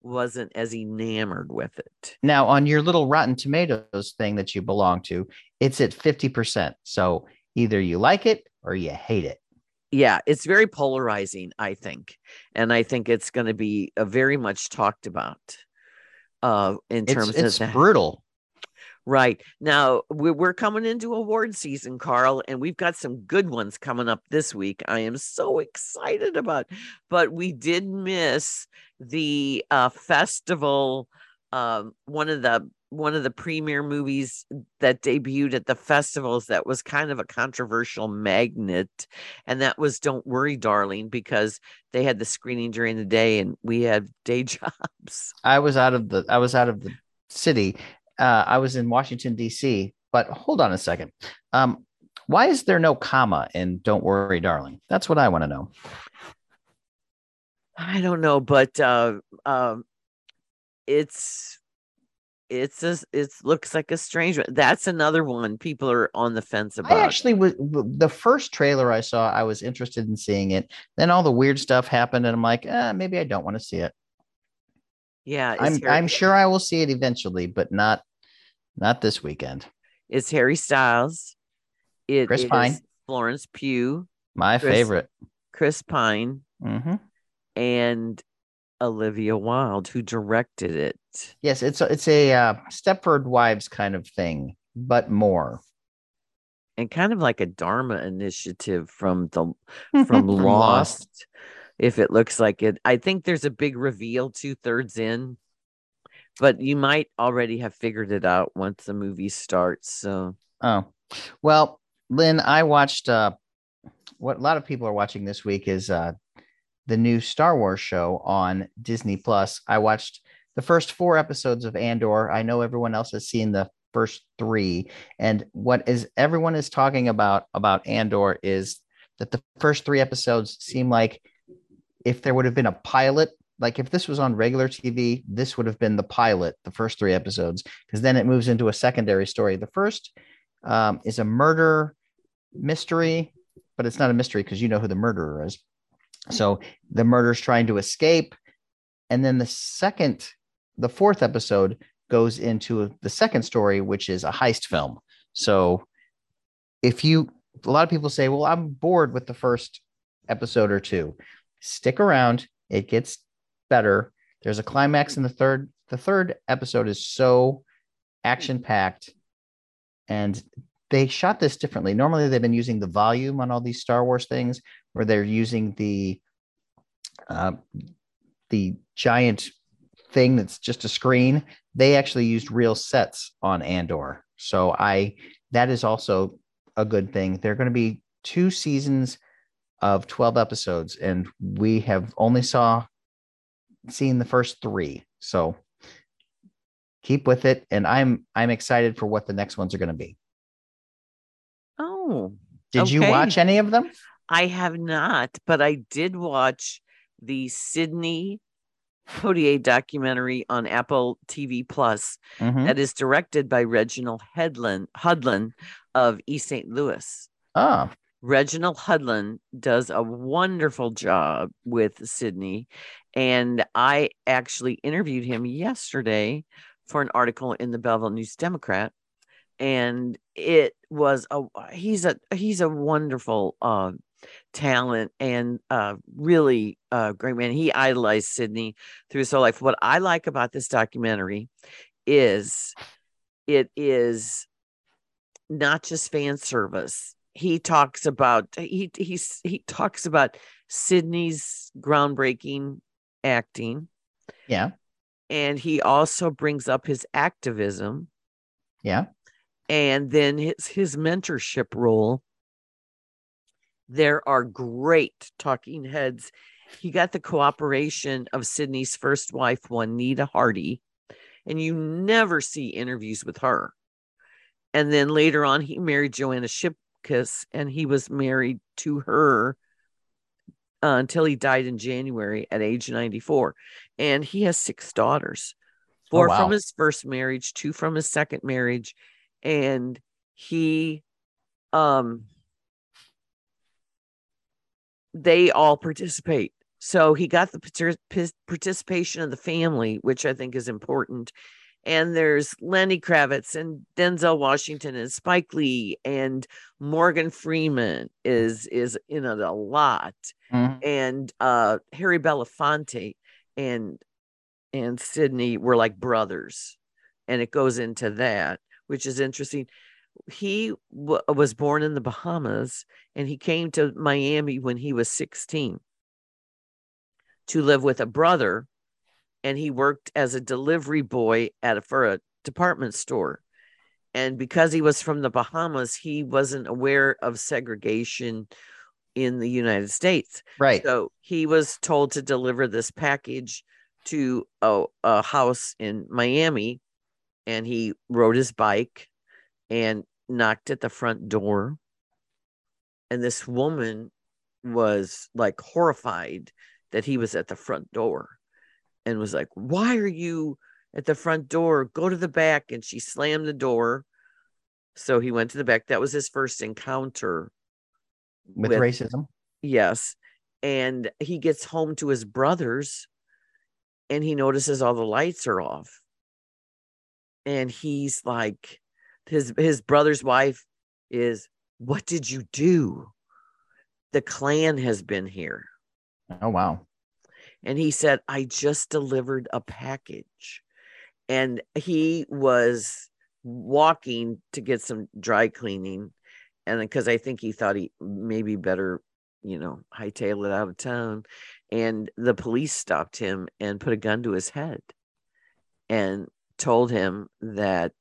wasn't as enamored with it. Now, on your little Rotten Tomatoes thing that you belong to, it's at 50%. So either you like it or you hate it. Yeah, it's very polarizing, I think. And I think it's going to be a very much talked about uh in terms it's, it's of that. brutal Right. Now we're coming into award season, Carl, and we've got some good ones coming up this week. I am so excited about, but we did miss the uh, festival. Um, one of the one of the premiere movies that debuted at the festivals that was kind of a controversial magnet and that was don't worry darling because they had the screening during the day and we had day (laughs) jobs i was out of the i was out of the city uh, I was in Washington D.C. But hold on a second. Um, why is there no comma in "Don't worry, darling"? That's what I want to know. I don't know, but uh, um, it's it's a, it looks like a strange one. That's another one people are on the fence about. I actually was the first trailer I saw. I was interested in seeing it. Then all the weird stuff happened, and I'm like, eh, maybe I don't want to see it. Yeah, I'm I'm sure I will see it eventually, but not not this weekend. It's Harry Styles. It, Chris Pine. Florence Pugh. My Chris, favorite. Chris Pine. Mm-hmm. And Olivia Wilde, who directed it. Yes, it's a, it's a uh, Stepford Wives kind of thing, but more. And kind of like a Dharma initiative from the (laughs) from Lost, if it looks like it. I think there's a big reveal two thirds in but you might already have figured it out once the movie starts. So, oh, well, Lynn, I watched uh, what a lot of people are watching this week is uh, the new Star Wars show on Disney Plus. I watched the first four episodes of Andor. I know everyone else has seen the first three, and what is everyone is talking about about Andor is that the first three episodes seem like if there would have been a pilot like if this was on regular TV, this would have been the pilot, the first three episodes, because then it moves into a secondary story. The first um, is a murder mystery, but it's not a mystery because you know who the murderer is. So the murderer's trying to escape. And then the second, the fourth episode goes into the second story, which is a heist film. So if you, a lot of people say, well, I'm bored with the first episode or two. Stick around. It gets better. There's a climax in the third. The third episode is so action packed and they shot this differently. Normally, they've been using the volume on all these Star Wars things, where they're using the uh, the giant thing that's just a screen. They actually used real sets on Andor, so I that is also a good thing. They're going to be two seasons of twelve episodes, and we have only saw seen the first three. So keep with it, and I'm I'm excited for what the next ones are going to be. Oh, did okay. you watch any of them? I have not, but I did watch the Sidney Poitier documentary on Apple TV Plus mm-hmm. that is directed by Reginald Hedlund, Hudlin of East St. Louis. Ah. Reginald Hudlin does a wonderful job with Sidney. And I actually interviewed him yesterday for an article in the Belleville News Democrat and it was a he's a he's a wonderful uh, talent and uh, really uh, great man. He idolized Sidney through his whole life. What I like about this documentary is it is not just fan service. He talks about he he's he talks about Sidney's groundbreaking acting. Yeah. And he also brings up his activism. Yeah and then his his mentorship role there are great talking heads he got the cooperation of sidney's first wife juanita hardy and you never see interviews with her and then later on he married joanna shimkus and he was married to her uh, until he died in january at age 94 and he has six daughters oh, four oh, wow. from his first marriage two from his second marriage and he um they all participate so he got the participation of the family which i think is important and there's lenny kravitz and denzel washington and spike lee and morgan freeman is is in it a lot mm-hmm. And uh harry belafonte and and sidney were like brothers and it goes into that which is interesting. He w- was born in the Bahamas and he came to Miami when he was 16 to live with a brother. And he worked as a delivery boy at a, for a department store. And because he was from the Bahamas, he wasn't aware of segregation in the United States. Right. So he was told to deliver this package to a, a house in Miami and he rode his bike and knocked at the front door. And this woman was like horrified that he was at the front door and was like, Why are you at the front door? Go to the back. And she slammed the door. So he went to the back. That was his first encounter with, with racism. Yes. And he gets home to his brothers and he notices all the lights are off. And he's like his his brother's wife is what did you do? The Klan has been here. Oh wow. And he said i just delivered a package. And he was walking to get some dry cleaning and because i think he thought he maybe better you know hightail it out of town and the police stopped him and put a gun to his head and told him that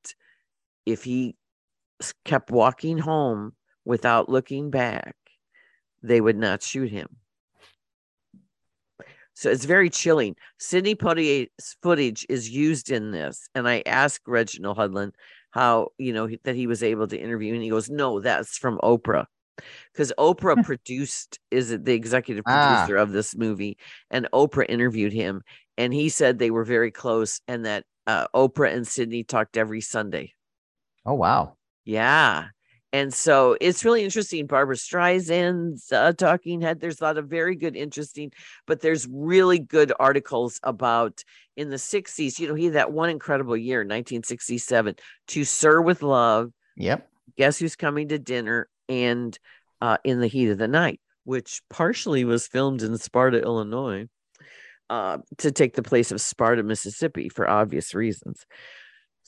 if he kept walking home without looking back, they would not shoot him. So it's very chilling. Sidney Poitier's footage is used in this. And I asked Reginald Hudlin how, you know, that he was able to interview. And he goes, no, that's from Oprah. Because Oprah (laughs) produced, is the executive ah. producer ah. of this movie. And Oprah interviewed him. And he said they were very close and that uh, Oprah and Sidney talked every Sunday. Oh wow! Yeah. And so it's really interesting. Barbra Streisand's uh, talking head. There's a lot of very good, interesting, but there's really good articles about in the 60s. You know, he had that one incredible year, 1967, To Sir with Love. Yep. Guess Who's Coming to Dinner and uh, In the Heat of the Night, which partially was filmed in Sparta, Illinois, uh, to take the place of Sparta, Mississippi, for obvious reasons.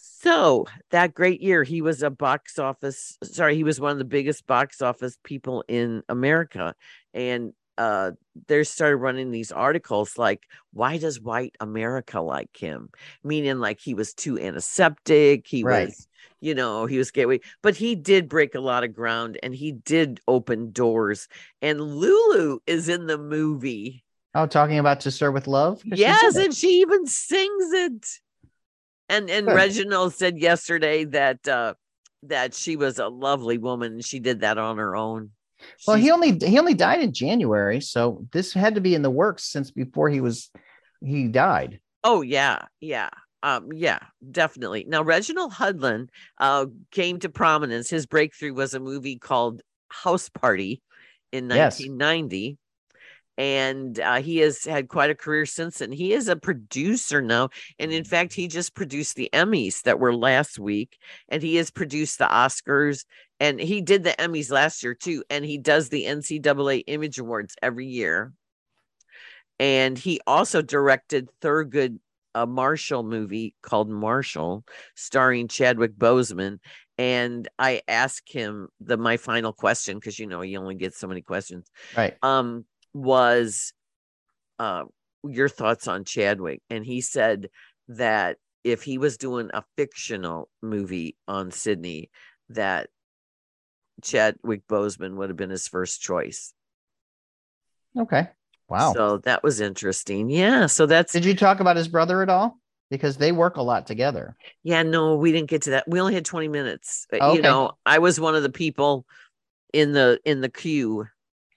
So that great year, he was a box office, sorry, he was one of the biggest box office people in America. And uh, they started running these articles like, why does white America like him? Meaning, like, he was too antiseptic. He Right. was, you know, he was gateway, but he did break a lot of ground and he did open doors. And Lulu is in the movie. Oh, talking about To Sir with Love." Yes, it. and she even sings it. And and. Reginald said yesterday that uh that she was a lovely woman and she did that on her own. Well, She's- he only he only died in January, so this had to be in the works since before he was he died. oh yeah, yeah. Um, yeah, definitely. Now Reginald Hudlin uh came to prominence. His breakthrough was a movie called House Party in Yes. 1990. And uh, he has had quite a career since then. He is a producer now. And in fact, he just produced the Emmys that were last week. And he has produced the Oscars. And he did the Emmys last year too. And he does the NCAA Image Awards every year. And he also directed Thurgood a Marshall movie called Marshall, starring Chadwick Boseman. And I asked him the my final question because you know he only gets so many questions. Right. Um, was uh your thoughts on Chadwick? And he said that if he was doing a fictional movie on Sidney, that Chadwick Boseman would have been his first choice. Okay. Wow. So that was interesting. Yeah. So that's Did you talk about his brother at all? Because they work a lot together. Yeah, no, we didn't get to that. We only had 20 minutes. Okay. You know, I was one of the people in the in the queue.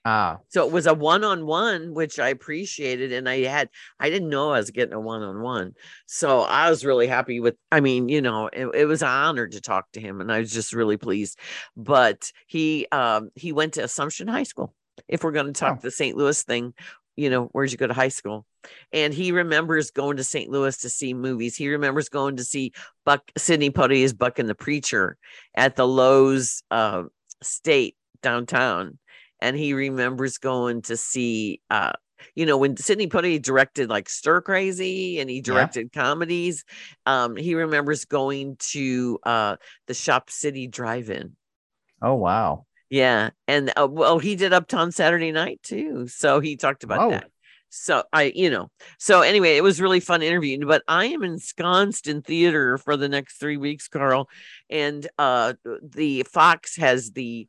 Ah, So it was a one-on-one, which I appreciated. And I had I didn't know I was getting a one-on-one. So I was really happy with I mean, you know, it, it was an honor to talk to him and I was just really pleased. But he um he went to Assumption High School. If we're going to talk Oh. the St. Louis thing, you know, where'd you go to high school? And he remembers going to St. Louis to see movies. He remembers going to see Buck Sidney Poitier's Buck and the Preacher at the Loew's uh, State downtown. And he remembers going to see, uh, you know, when Sidney Poitier directed like Stir Crazy and he directed comedies, um, he remembers going to uh, the Shop City Drive-In. oh wow. Yeah, and uh, well, he did Uptown Saturday Night too, so he talked about Whoa. that. So I, you know, so anyway, it was really fun interviewing. But I am ensconced in theater for the next three weeks, Carl, and uh, the Fox has the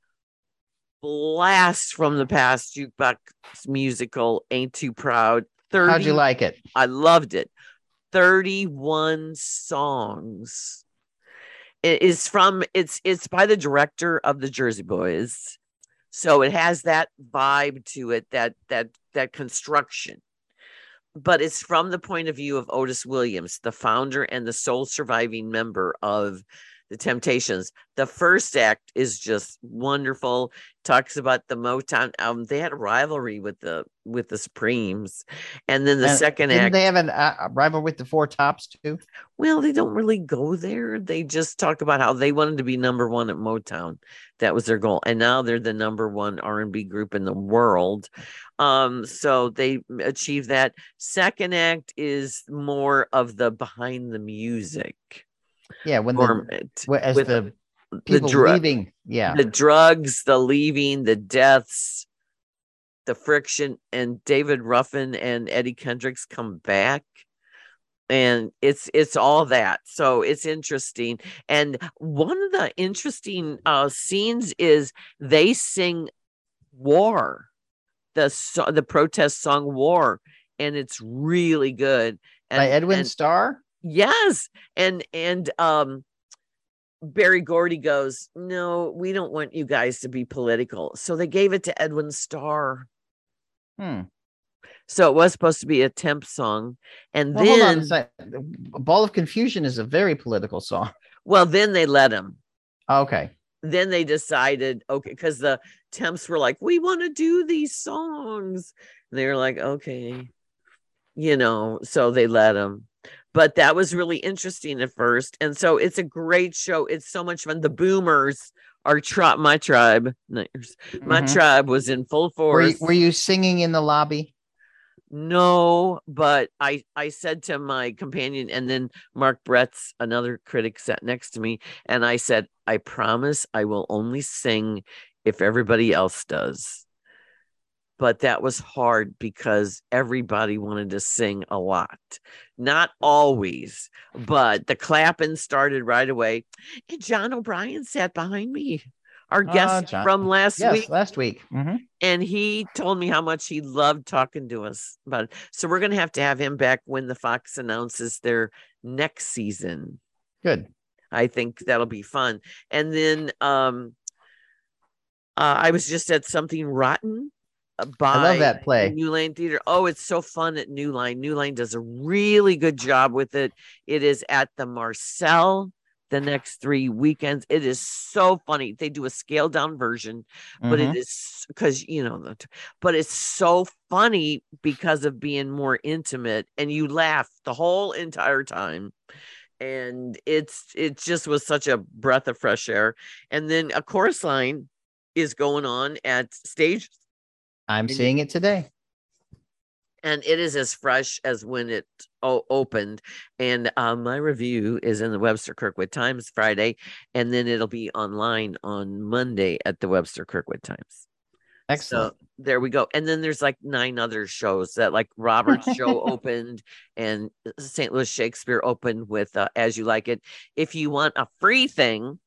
blast from the past jukebox musical "Ain't Too Proud." Thirty, How'd you like it? I loved it. 31 songs. It is from it's it's by the director of the Jersey Boys. So it has that vibe to it, that that that construction. But it's from the point of view of Otis Williams, the founder and the sole surviving member of the Temptations. The first act is just wonderful. Talks about the Motown album. They had a rivalry with the with the Supremes, and then the And second act. they have an, uh, a rival with the Four Tops too? Well, they don't really go there. They just talk about how they wanted to be number one at Motown. That was their goal, and now they're the number one R and B group in the world. Um, so they achieve that. Second act is more of the behind the music Yeah, when the format. as with the the people leaving. Yeah. the drugs, the leaving, the deaths, the friction, and David Ruffin and Eddie Kendricks come back. And it's it's all that. So it's interesting. And one of the interesting uh scenes is they sing war, the so- the protest song War, and it's really good. And, By Edwin and- Starr? Yes. And and um Berry Gordy goes, No, we don't want you guys to be political. So they gave it to Edwin Starr. Hmm. So it was supposed to be a temp song. And Well, then. Ball of Confusion is a very political song. well, then they let him. Okay. then they decided, okay, because the temps were like, we want to do these songs. And they were like, okay, you know, so they let them. But that was really interesting at first. And so it's a great show. It's so much fun. The boomers are tribe, my tribe, my Mhm. tribe was in full Were you, force. were you singing in the lobby? No, but I I said to my companion, and then Mark Bretz another critic sat next to me, and I said, I promise I will only sing if everybody else does. But that was hard because everybody wanted to sing a lot. Not always, but the clapping started right away. And John O'Brien sat behind me, our Ah, guest John. from last Yes, week last week. Mhm. and he told me how much he loved talking to us about it. So we're going to have to have him back when the Fox announces their next season. Good. I think that'll be fun. And then um uh, I was just at something rotten uh, by I love that play. New Line Theater. Oh, it's so fun at New Line. New Line does a really good job with it. It is at the Marcelle the next three weekends. It is so funny. They do a scaled down version but Mhm. it is because you know the but it's so funny because of being more intimate and you laugh the whole entire time and it's it just was such a breath of fresh air and then a chorus line is going on at stage I'm you- seeing it today. and it is as fresh as when it o- opened and uh, my review is in the webster kirkwood times friday and then it'll be online on monday at the webster kirkwood times Excellent. So there we go. And then there's like nine other shows that like Robert's (laughs) show opened and St. Louis Shakespeare opened with uh, As You Like It. If you want a free thing,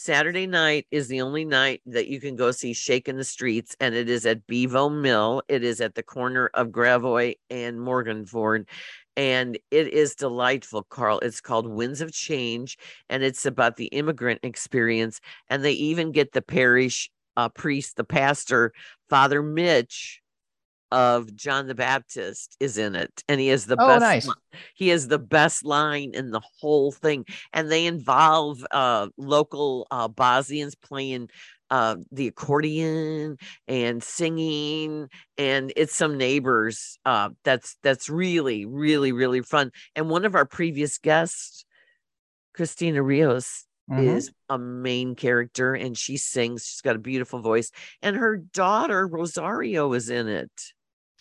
Saturday night is the only night that you can go see Shake in the Streets, and it is at Bevo Mill. It is at the corner of Gravois and Morganford. And it is delightful, Carl. It's called Winds of Change, and it's about the immigrant experience. And they even get the parish uh, priest, the pastor, Father Mitch of John the Baptist is in it. And he is the Oh, best nice. li- he is the best line in the whole thing. And they involve uh local uh Bosnians playing uh the accordion and singing and it's some neighbors uh that's that's really really really fun and one of our previous guests christina rios Mhm. is a main character and she sings. She's got a beautiful voice. And her daughter, Rosario, is in it.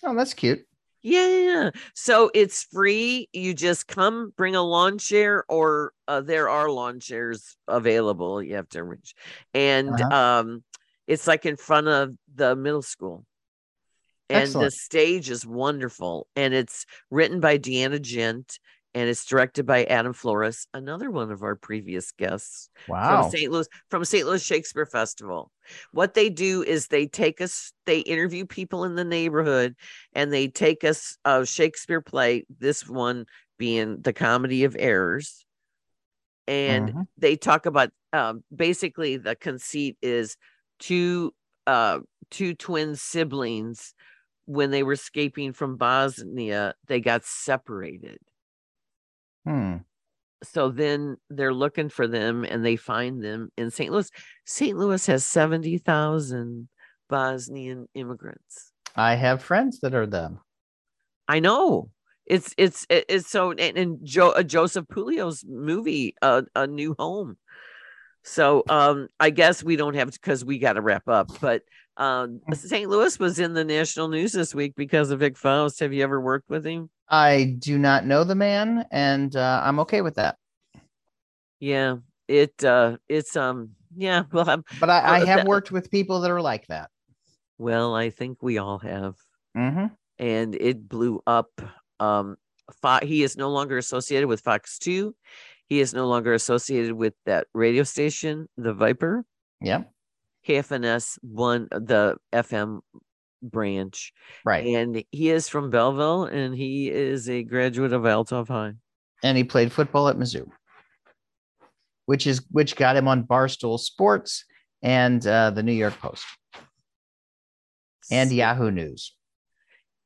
Oh, that's cute. Yeah. So it's free. You just come, bring a lawn chair, or uh, there are lawn chairs available. You have to reach. And Uh-huh. um, it's like in front of the middle school. And the stage is wonderful. And it's written by Deanna Jent and it's directed by Adam Flores, another one of our previous guests Wow. from St. Louis from St. Louis Shakespeare Festival. What they do is they take us, they interview people in the neighborhood, and they take us a Shakespeare play. This one being the Comedy of Errors, and Mhm. they talk about um, basically the conceit is two uh, two twin siblings when they were escaping from Bosnia, they got separated Hmm. so then they're looking for them and they find them in St. Louis. St. Louis has 70,000 Bosnian immigrants. I have friends that are them. I know. It's it's it's so and, and Joe uh, Joseph Pulio's movie uh, a new home. So um I guess we don't have because we got to wrap up, but um St. Louis was in the national news this week because of Vic Faust. Have you ever worked with him? I do not know the man, and uh, I'm okay with that. Yeah, it uh it's um yeah, (laughs) well I'm But I, I have that- worked with people that are like that. well, I think we all have. hmm and it blew up. Um, Fo- he is no longer associated with Fox 2. He is no longer associated with that radio station, the Viper. Yeah. KFNS one, the FM branch, Right. and he is from Belleville, and he is a graduate of Althoff High. and he played football at Mizzou, which is which got him on Barstool Sports and uh, the New York Post and Yahoo News.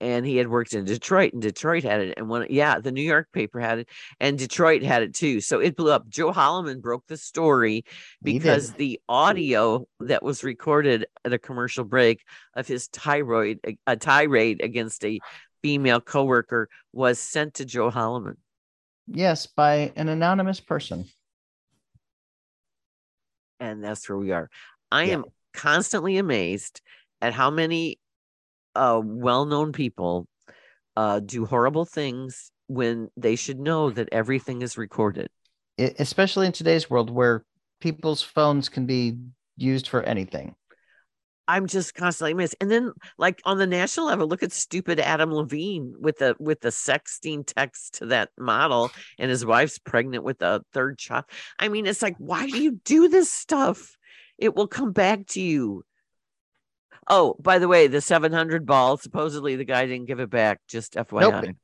And he had worked in Detroit, and Detroit had it, and one, yeah, the New York paper had it, and Detroit had it too. So it blew up. Joe Holleman broke the story because the audio that was recorded at a commercial break of his tirade, a tirade against a female coworker, was sent to Joe Holleman. Yes, by an anonymous person. And that's where we are. I yeah. am constantly amazed at how many uh, well-known people uh, do horrible things when they should know that everything is recorded. It, especially in today's world where people's phones can be used for anything. I'm just constantly amazed. And then, like on the national level, look at stupid Adam Levine with the with the sexting text to that model, and his wife's pregnant with a third child. I mean, it's like, why do you do this stuff? It will come back to you. Oh, by the way, the 700 ball, supposedly the guy didn't give it back. Just FYI. Nope.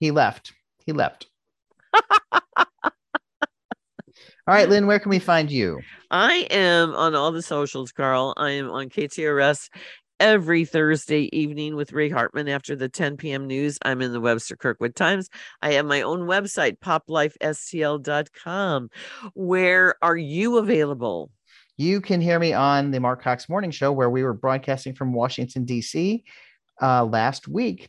He left. He left. (laughs) all right, Lynn, where can we find you? I am on all the socials, Carl. I am on KTRS every Thursday evening with Ray Hartman after the 10 p.m. news. I'm in the Webster Kirkwood Times. I have my own website, poplifestl.com. Where are you available? You can hear me on the Mark Cox Morning Show, where we were broadcasting from Washington, D.C. Uh, last week.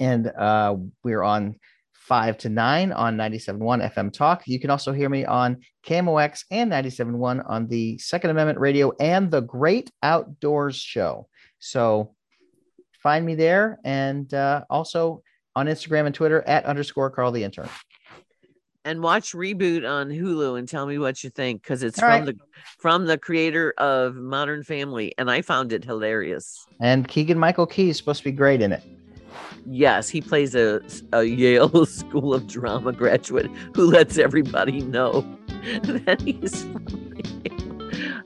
And uh, we're on 5 to 9 on 97.1 FM Talk. You can also hear me on KMOX and 97.1 on the Second Amendment Radio and the Great Outdoors Show. So find me there and uh, also on Instagram and Twitter at underscore Carl the Intern and watch Reboot on Hulu and tell me what you think because it's All from right. the from the creator of Modern Family, and I found it hilarious. And Keegan Michael Key is supposed to be great in it. Yes, he plays a, a Yale (laughs) School of Drama graduate who lets everybody know (laughs) that he's from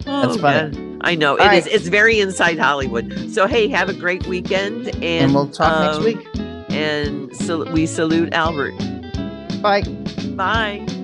Oh, That's fun. I know All it right. is. It's very inside Hollywood. So hey, have a great weekend, and, and we'll talk um, next week. And so we salute Albert. Bye. Bye.